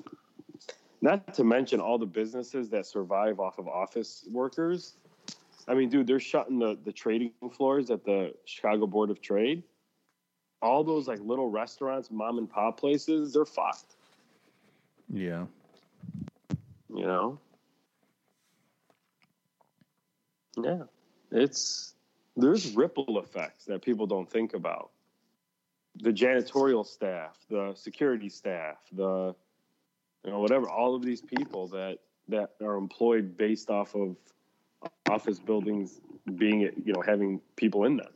Speaker 8: Not to mention all the businesses that survive off of office workers. I mean, dude, they're shutting the, the trading floors at the Chicago Board of Trade. All those like little restaurants, mom and pop places, they're fucked.
Speaker 4: yeah,
Speaker 8: You know? Yeah. It's there's ripple effects that people don't think about. The janitorial staff, the security staff, the you know, whatever, all of these people that that are employed based off of office buildings being you know, having people in them,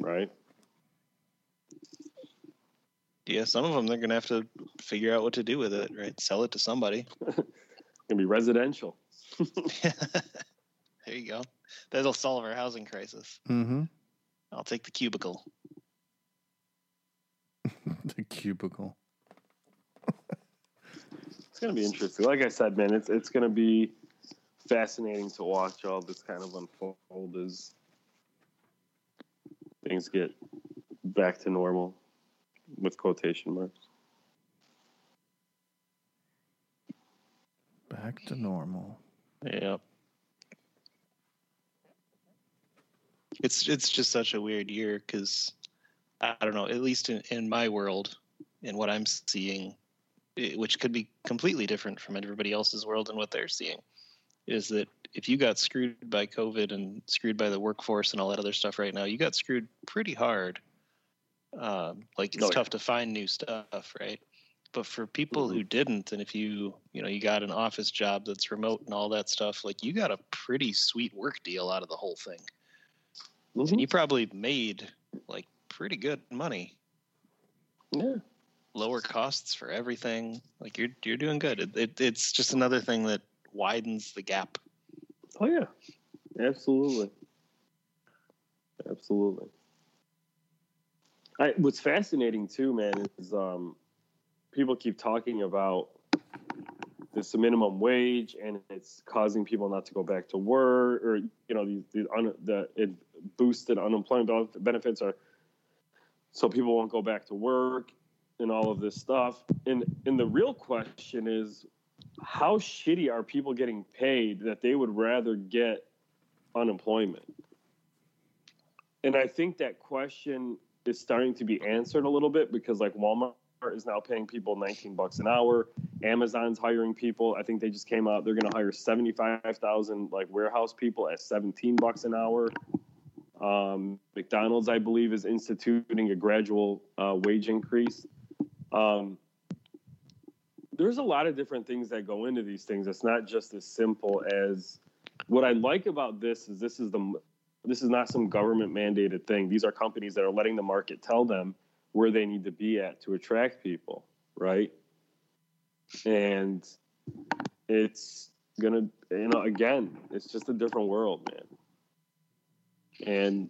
Speaker 8: right?
Speaker 9: Yeah, some of them they're going to have to figure out what to do with it, right? Sell it to somebody.
Speaker 8: Gonna be residential.
Speaker 9: there you go. That'll solve our housing crisis.
Speaker 4: mm-hmm.
Speaker 9: I'll take the cubicle.
Speaker 4: the cubicle.
Speaker 8: It's gonna be interesting. Like I said, man, it's it's gonna be fascinating to watch all this kind of unfold as things get back to normal with quotation marks.
Speaker 4: Back to normal.
Speaker 9: Yep. It's it's just such a weird year because I don't know. At least in, in my world, and what I'm seeing, it, which could be completely different from everybody else's world and what they're seeing, is that if you got screwed by COVID and screwed by the workforce and all that other stuff right now, you got screwed pretty hard. Um, like it's
Speaker 8: Oh, yeah.
Speaker 9: tough to find new stuff, right? But for people who mm-hmm. didn't, and if you you know you got an office job that's remote and all that stuff, like you got a pretty sweet work deal out of the whole thing, and mm-hmm. you probably made like pretty good money
Speaker 8: Yeah.
Speaker 9: lower costs for everything. Like you're you're doing good. It, it, it's just another thing that widens the gap.
Speaker 8: Oh yeah, absolutely, absolutely. I, what's fascinating too, man, is um, people keep talking about this minimum wage and it's causing people not to go back to work, or you know, the the, un, the boosted unemployment benefits are so people won't go back to work and all of this stuff. And and the real question is, how shitty are people getting paid that they would rather get unemployment? And I think that question is starting to be answered a little bit because like Walmart is now paying people 19 bucks an hour. Amazon's hiring people. I think they just came out. They're going to hire 75,000 like warehouse people at 17 bucks an hour. Um, McDonald's, I believe, is instituting a gradual uh, wage increase. Um, there's a lot of different things that go into these things. It's not just as simple as what I like about this is this is the this is not some government mandated thing. These are companies that are letting the market tell them where they need to be at to attract people, right? And it's gonna, you know, again, it's just a different world, man. And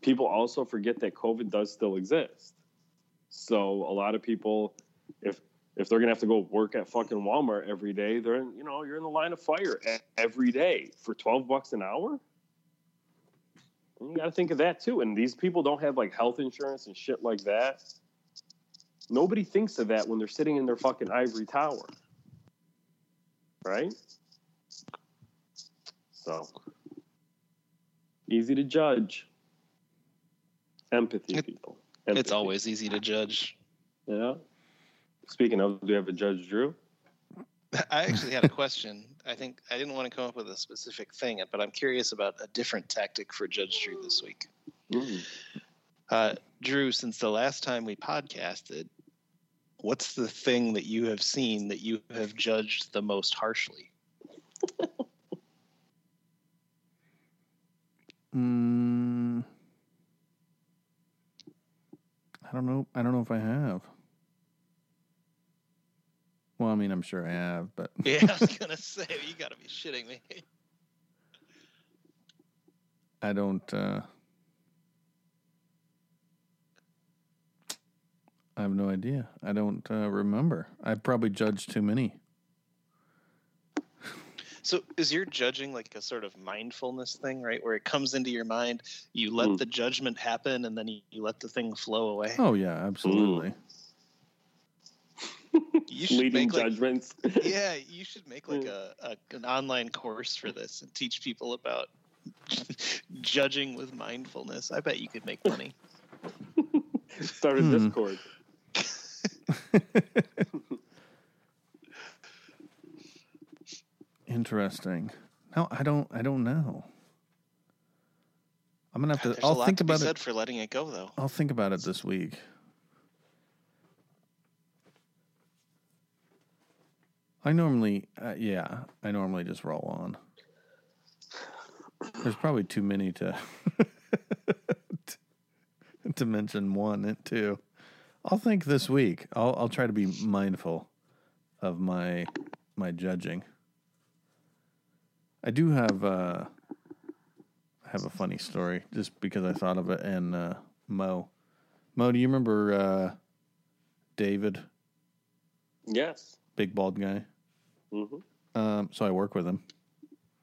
Speaker 8: people also forget that COVID does still exist. So a lot of people, if if they're gonna have to go work at fucking Walmart every day, they're in, you know, you're in the line of fire every day for twelve bucks an hour. And you got to think of that too. And these people don't have like health insurance and shit like that. Nobody thinks of that when they're sitting in their fucking ivory tower, right? So easy to judge. Empathy,
Speaker 9: It-
Speaker 8: people.
Speaker 9: It's always easy to judge.
Speaker 8: Yeah. Speaking of, do you have a Judge Drew?
Speaker 9: I actually had a question. I think I didn't want to come up with a specific thing, but I'm curious about a different tactic for Judge Drew this week. Uh, Drew, since the last time we podcasted, what's the thing that you have seen that you have judged the most harshly?
Speaker 4: Mm, I don't know. I don't know if I have. Well, I mean, I'm sure I have, but
Speaker 9: Yeah, I was gonna say you got to be shitting me.
Speaker 4: I don't. Uh, I have no idea. I don't uh, remember. I probably judged too many.
Speaker 9: So, is your judging like a sort of mindfulness thing, right? Where it comes into your mind, you let
Speaker 8: Mm.
Speaker 9: the judgment happen, and then you, you let the thing flow away.
Speaker 4: Oh yeah, absolutely.
Speaker 9: You should
Speaker 8: Leading
Speaker 9: make like
Speaker 8: judgments.
Speaker 9: yeah, you should make like a, a an online course for this and teach people about judging with mindfulness. I bet you could make money.
Speaker 8: Start a
Speaker 4: Hmm.
Speaker 8: Discord.
Speaker 4: Interesting. No, I don't. I don't know. I'm gonna have to.
Speaker 9: There's
Speaker 4: I'll think
Speaker 9: to
Speaker 4: about
Speaker 9: said
Speaker 4: it.
Speaker 9: for letting it go, though.
Speaker 4: I'll think about it this week. I normally, uh, yeah, I normally just roll on. There's probably too many to to mention one and two. I'll think this week. I'll I'll try to be mindful of my my judging. I do have uh have a funny story just because I thought of it and uh Mo. Mo, do you remember uh David,
Speaker 8: Yes.
Speaker 4: big bald guy?
Speaker 8: hmm
Speaker 4: Um, so I work with him.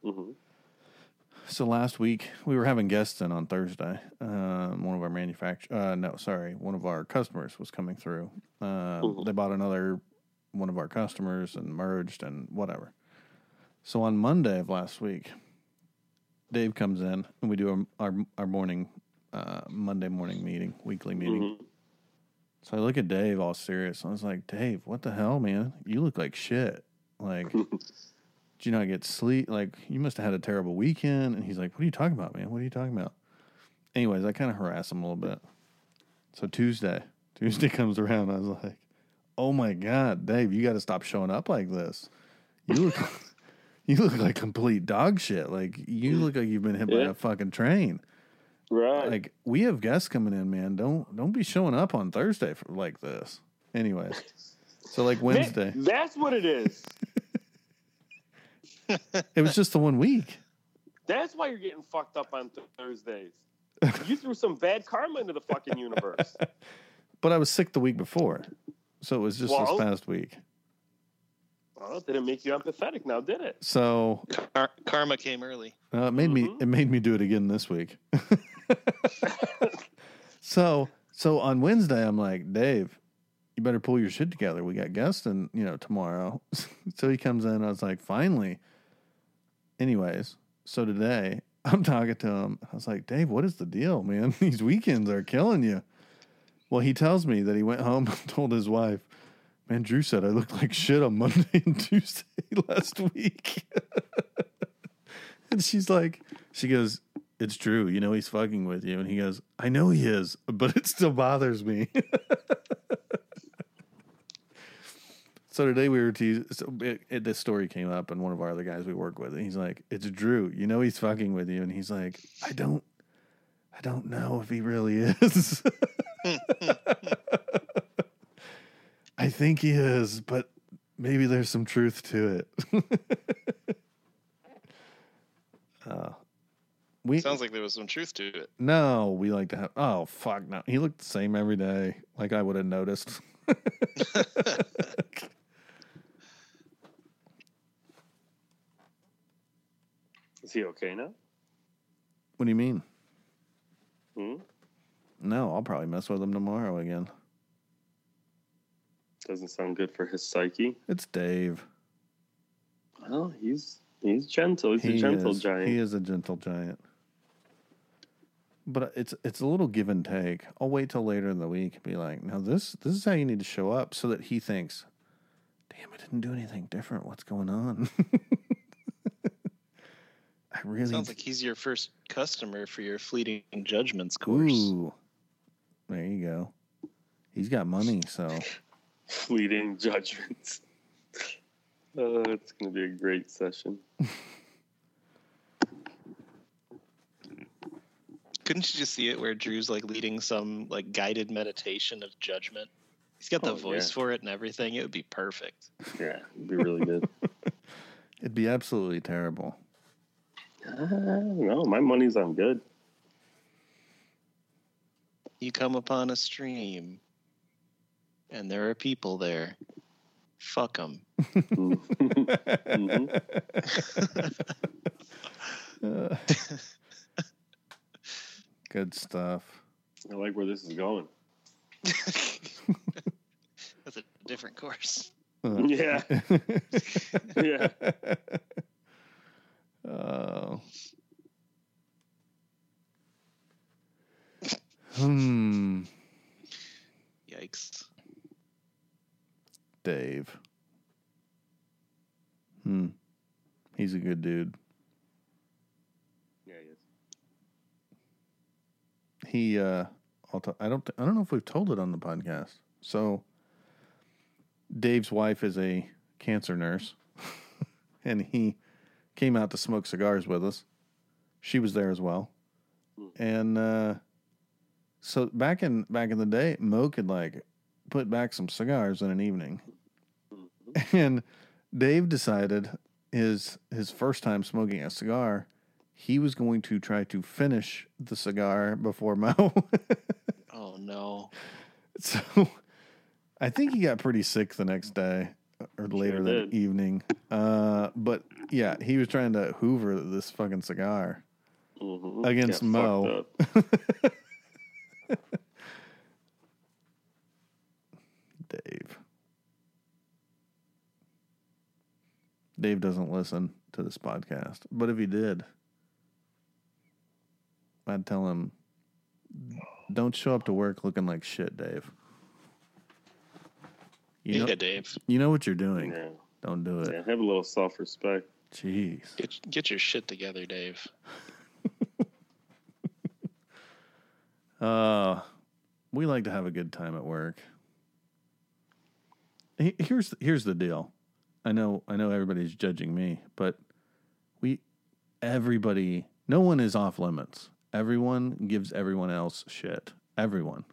Speaker 8: hmm
Speaker 4: So last week we were having guests in on Thursday. Um, one of our manufacture, uh, no, sorry, one of our customers was coming through. Uh,
Speaker 8: Mhm.
Speaker 4: They bought another one of our customers and merged and whatever. So on Monday of last week, Dave comes in and we do our our, our morning uh, Monday morning meeting, weekly meeting.
Speaker 8: hmm
Speaker 4: So I look at Dave all serious. I was like, Dave, what the hell, man? You look like shit. Like, did you not get sleep? Like, you must have had a terrible weekend. And he's like, What are you talking about, man? What are you talking about? Anyways, I kind of harass him a little bit. So Tuesday, Tuesday comes around. I was like, Oh my God, Dave, you got to stop showing up like this. You look, you look like complete dog shit. Like, you hmm. look like you've been hit by a fucking train
Speaker 8: Right.
Speaker 4: like we have guests coming in, man. Don't don't be showing up on Thursday for, like this. Anyways, so like
Speaker 8: Man,
Speaker 4: Wednesday,
Speaker 8: that's what it is.
Speaker 4: it was just the one week.
Speaker 8: That's why you're getting fucked up on th- Thursdays. You threw some bad karma into the fucking universe.
Speaker 4: But I was sick the week before, so it was just
Speaker 8: Well-
Speaker 4: this past week.
Speaker 8: Well, it didn't make you empathetic now, did it?
Speaker 4: So
Speaker 9: Kar- karma came early.
Speaker 4: uh, it made me
Speaker 8: Mhm.
Speaker 4: it made me do it again this week. so so on Wednesday, I'm like Dave. You better pull your shit together. We got guests, and you know tomorrow. so he comes in. I was like, finally. Anyways, so today I'm talking to him. I was like, Dave, what is the deal, man? These weekends are killing you. Well, he tells me that he went home and told his wife, Man, Drew said I looked like shit on Monday and Tuesday last week. and she's like, She goes, It's Drew. You know he's fucking with you. And he goes, I know he is, but it still bothers me. So today we were teasing. So it, it, this story came up, and one of our other guys we work with, and he's like, "It's Drew. You know he's fucking with you." And he's like, "I don't, I don't know if he really is. I think he is, but maybe there's some truth to it." uh, we
Speaker 9: Sounds like there was some truth to it.
Speaker 4: no, we like to have. Oh fuck no, he looked the same every day. Like I would have noticed.
Speaker 8: Is he okay now?
Speaker 4: what do you mean?
Speaker 8: Hmm?
Speaker 4: No, I'll probably mess with him tomorrow again.
Speaker 8: Doesn't sound good for his psyche.
Speaker 4: It's Dave.
Speaker 8: Well, he's he's gentle. He's a gentle
Speaker 4: is,
Speaker 8: giant.
Speaker 4: He is a gentle giant. But it's it's a little give and take. I'll wait till later in the week and be like, now this this is how you need to show up so that he thinks, damn, I didn't do anything different. What's going on? I really
Speaker 9: Sounds like he's your first customer for your fleeting judgments course.
Speaker 4: Ooh. There you go. He's got money, so
Speaker 8: Fleeting judgments. Oh, it's going to be a great session.
Speaker 9: Couldn't you just see it where Drew's like leading some like guided meditation of judgment? He's got the
Speaker 8: Oh,
Speaker 9: voice
Speaker 8: yeah.
Speaker 9: for it and everything. It would be perfect.
Speaker 8: Yeah, it'd be really good.
Speaker 4: it'd be absolutely terrible.
Speaker 8: uh, no, my money's on good.
Speaker 9: You come upon a stream, and there are people there. Fuck them.
Speaker 8: Mhm.
Speaker 4: Uh, good stuff.
Speaker 8: I like where this is going.
Speaker 9: That's a different course.
Speaker 4: Uh,
Speaker 8: Yeah. Yeah.
Speaker 4: Oh. Hmm.
Speaker 9: Yikes.
Speaker 4: Dave. Hmm. He's a good dude.
Speaker 8: Yeah, he is.
Speaker 4: He uh I'll t- I don't I don't know if we've told it on the podcast. So Dave's wife is a cancer nurse and he came out to smoke cigars with us. She was there as well. And uh so back in back in the day, Mo could like put back some cigars in an evening. And Dave decided his his first time smoking a cigar, he was going to try to finish the cigar before Mo.
Speaker 9: Oh no.
Speaker 4: so I think he got pretty sick the next day or later
Speaker 8: Sure
Speaker 4: that evening. Uh, but yeah, he was trying to hoover this fucking cigar.
Speaker 8: Mhm.
Speaker 4: Against
Speaker 8: Got
Speaker 4: Mo.
Speaker 8: fucked up.
Speaker 4: Dave. Dave doesn't listen to this podcast, but if he did, I'd tell him, "Don't show up to work looking like shit, Dave." You know,
Speaker 9: yeah, Dave.
Speaker 4: you know what you're doing.
Speaker 8: Yeah.
Speaker 4: Don't do it.
Speaker 8: yeah, have a little self respect.
Speaker 4: Jeez.
Speaker 9: Get get your shit together, Dave.
Speaker 4: Uh, we like to have a good time at work. Here's here's the deal. I know I know everybody's judging me, but we everybody no one is off limits. Everyone gives everyone else shit. Everyone.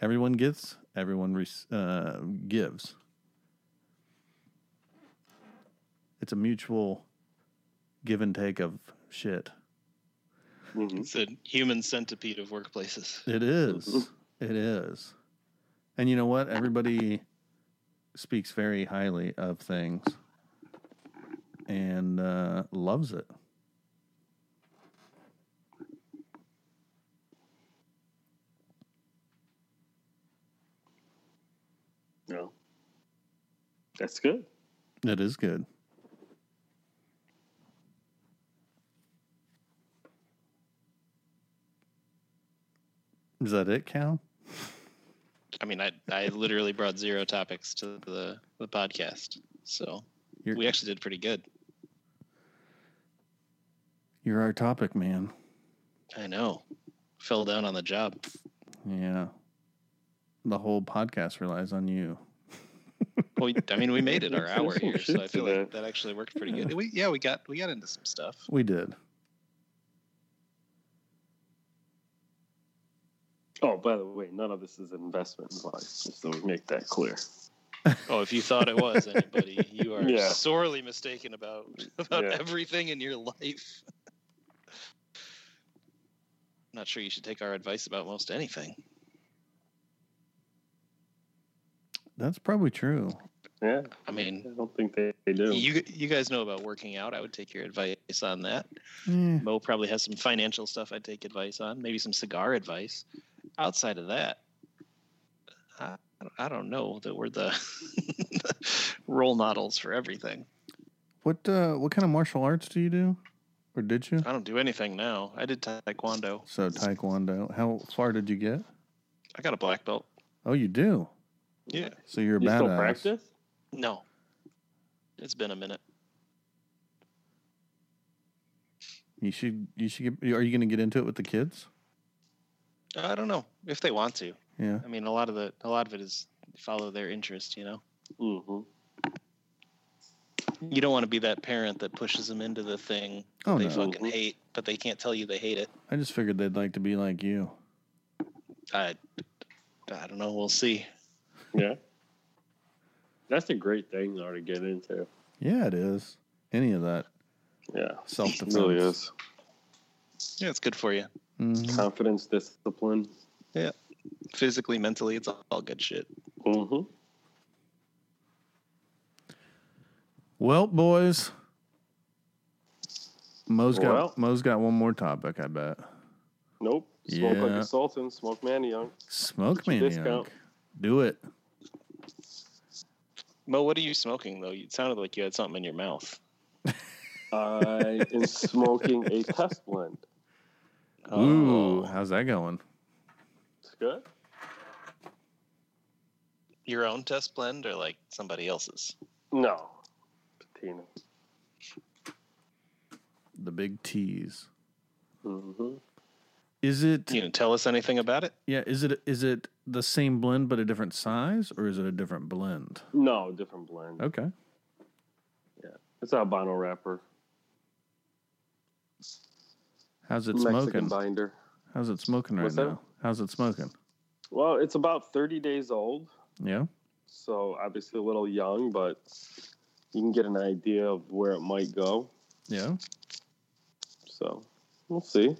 Speaker 4: Everyone gets, everyone rec- uh, gives. It's a mutual give and take of shit.
Speaker 8: Mhm.
Speaker 9: It's a human centipede of workplaces.
Speaker 4: It is. It is. And you know what? Everybody speaks very highly of things and uh, loves it.
Speaker 8: No. That's good.
Speaker 4: That is good. Is that it, Cal?
Speaker 9: I mean, I I literally brought zero topics to the the podcast, so
Speaker 4: You're,
Speaker 9: we actually did pretty good.
Speaker 4: you're our topic, man.
Speaker 9: I know. Fell down on the job.
Speaker 4: Yeah. The whole podcast relies on you.
Speaker 9: Well, I mean, we made it our hour here, so I feel like that actually worked pretty good. We, yeah, we got we got into some stuff.
Speaker 4: We did.
Speaker 8: Oh, by the way, none of this is an investment advice, just so we make that clear.
Speaker 9: Oh, if you thought it was anybody, you are
Speaker 8: Yeah.
Speaker 9: sorely mistaken about about
Speaker 8: Yeah.
Speaker 9: everything in your life. Not sure you should take our advice about most anything.
Speaker 4: That's probably true.
Speaker 8: Yeah,
Speaker 9: I mean, I
Speaker 8: don't think they, they do.
Speaker 9: you you guys know about working out. I would take your advice on that.
Speaker 4: Eh,
Speaker 9: Mo probably has some financial stuff I'd take advice on, maybe some cigar advice. Outside of that, I, I don't know that we're the role models for everything.
Speaker 4: What uh, what kind of martial arts do you do, or did you?
Speaker 9: I don't do anything now. I did taekwondo.
Speaker 4: So taekwondo. How far did you get?
Speaker 9: I got a black belt.
Speaker 4: Oh, you do.
Speaker 9: Yeah.
Speaker 4: So you're a
Speaker 8: you
Speaker 4: badass.
Speaker 8: still practice?
Speaker 9: No. It's been a minute.
Speaker 4: You should. You should. Get, are you going to get into it with the kids?
Speaker 9: I don't know if they want to.
Speaker 4: Yeah.
Speaker 9: I mean, a lot of the a lot of it is follow their interest. You know,
Speaker 8: Mm-hmm.
Speaker 9: you don't want to be that parent that pushes them into the thing
Speaker 4: Oh
Speaker 9: they
Speaker 4: no.
Speaker 9: fucking hate, but they can't tell you they hate it.
Speaker 4: I just figured they'd like to be like you.
Speaker 9: I I don't know. We'll see.
Speaker 8: Yeah. That's a great thing, though, to get into.
Speaker 4: Yeah, it is. Any of that
Speaker 8: Yeah,
Speaker 4: self
Speaker 8: it
Speaker 4: defense.
Speaker 8: really is.
Speaker 9: Yeah, it's good for you.
Speaker 4: Mhm.
Speaker 8: Confidence, discipline.
Speaker 9: Yeah, physically, mentally, it's all, all good shit.
Speaker 8: Mm-hmm.
Speaker 4: Well, boys, Mo's got
Speaker 8: Well.
Speaker 4: Mo's got one more topic. I bet.
Speaker 8: Nope. Smoke like a sultan. Smoke man young.
Speaker 4: Smoke
Speaker 8: Get your
Speaker 4: maniac.
Speaker 8: discount.
Speaker 4: Do it.
Speaker 9: Mo, what are you smoking though? It sounded like you had something in your mouth.
Speaker 8: I am smoking a test blend.
Speaker 4: Ooh,
Speaker 9: Oh.
Speaker 4: how's that going?
Speaker 8: It's good.
Speaker 9: your own test blend or like somebody else's?
Speaker 8: No. Patina.
Speaker 4: The big T's.
Speaker 8: Mm-hmm.
Speaker 4: Is it?
Speaker 9: You can tell us anything about it?
Speaker 4: Yeah. Is it? Is it the same blend but a different size, or is it a different blend?
Speaker 8: No, different blend.
Speaker 4: Okay.
Speaker 8: Yeah, it's albino wrapper.
Speaker 4: How's it
Speaker 8: Mexican
Speaker 4: smoking?
Speaker 8: binder.
Speaker 4: How's it smoking right
Speaker 8: What's that?
Speaker 4: now? How's it smoking?
Speaker 8: Well, it's about 30 days old.
Speaker 4: Yeah.
Speaker 8: So obviously a little young, but you can get an idea of where it might go.
Speaker 4: Yeah.
Speaker 8: So we'll see.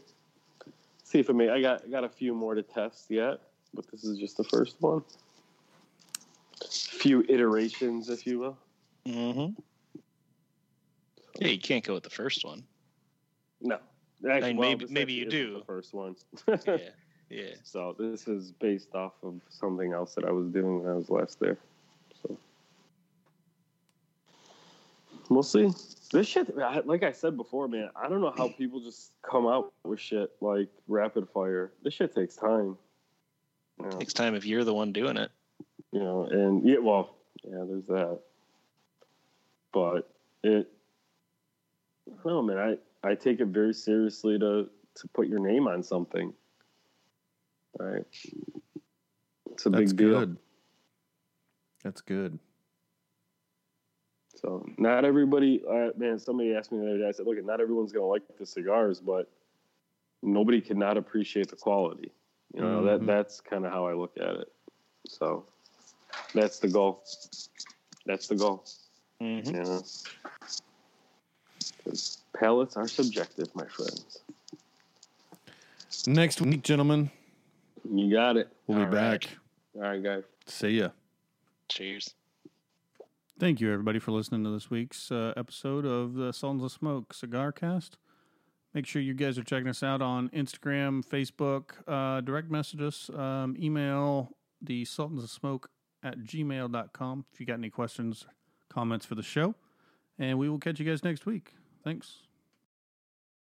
Speaker 8: See if it may. I got I got a few more to test yet, but this is just the first one. few iterations, if you will.
Speaker 9: Mm-hmm. Yeah, you can't go with the first one.
Speaker 8: No, actually,
Speaker 9: mean,
Speaker 8: well,
Speaker 9: maybe- maybe you do.
Speaker 8: The first one.
Speaker 9: Yeah, yeah.
Speaker 8: So this is based off of something else that I was doing when I was last there. So we'll see. This shit, like I said before, man, I don't know how people just come out with shit like rapid fire. This shit takes time. You know,
Speaker 9: Takes time if you're the one doing it.
Speaker 8: you know, and yeah, well, yeah, there's that. But it, I don't know, man. I I take it very seriously to to put your name on something. Right. It's a
Speaker 4: That's
Speaker 8: big deal.
Speaker 4: good. That's good.
Speaker 8: So not everybody, uh, man. Somebody asked me the other day. I said, "Look, not everyone's gonna like the cigars, but nobody cannot appreciate the quality." You know
Speaker 4: Mhm.
Speaker 8: that that's kind of how I look at it. So that's the goal. That's the goal.
Speaker 9: Mm-hmm.
Speaker 8: You know, 'Cause palates are subjective, my friends.
Speaker 4: Next week, gentlemen,
Speaker 8: You got it.
Speaker 4: we'll be
Speaker 9: All right.
Speaker 4: back.
Speaker 8: All right, guys.
Speaker 4: See ya.
Speaker 9: Cheers.
Speaker 4: Thank you, everybody, for listening to this week's uh, episode of the Sultans of Smoke Cigar Cast. Make sure you guys are checking us out on Instagram, Facebook, uh, direct message us, um, email the Sultans of Smoke at gmail.com if you got any questions, comments for the show. And we will catch you guys next week. Thanks.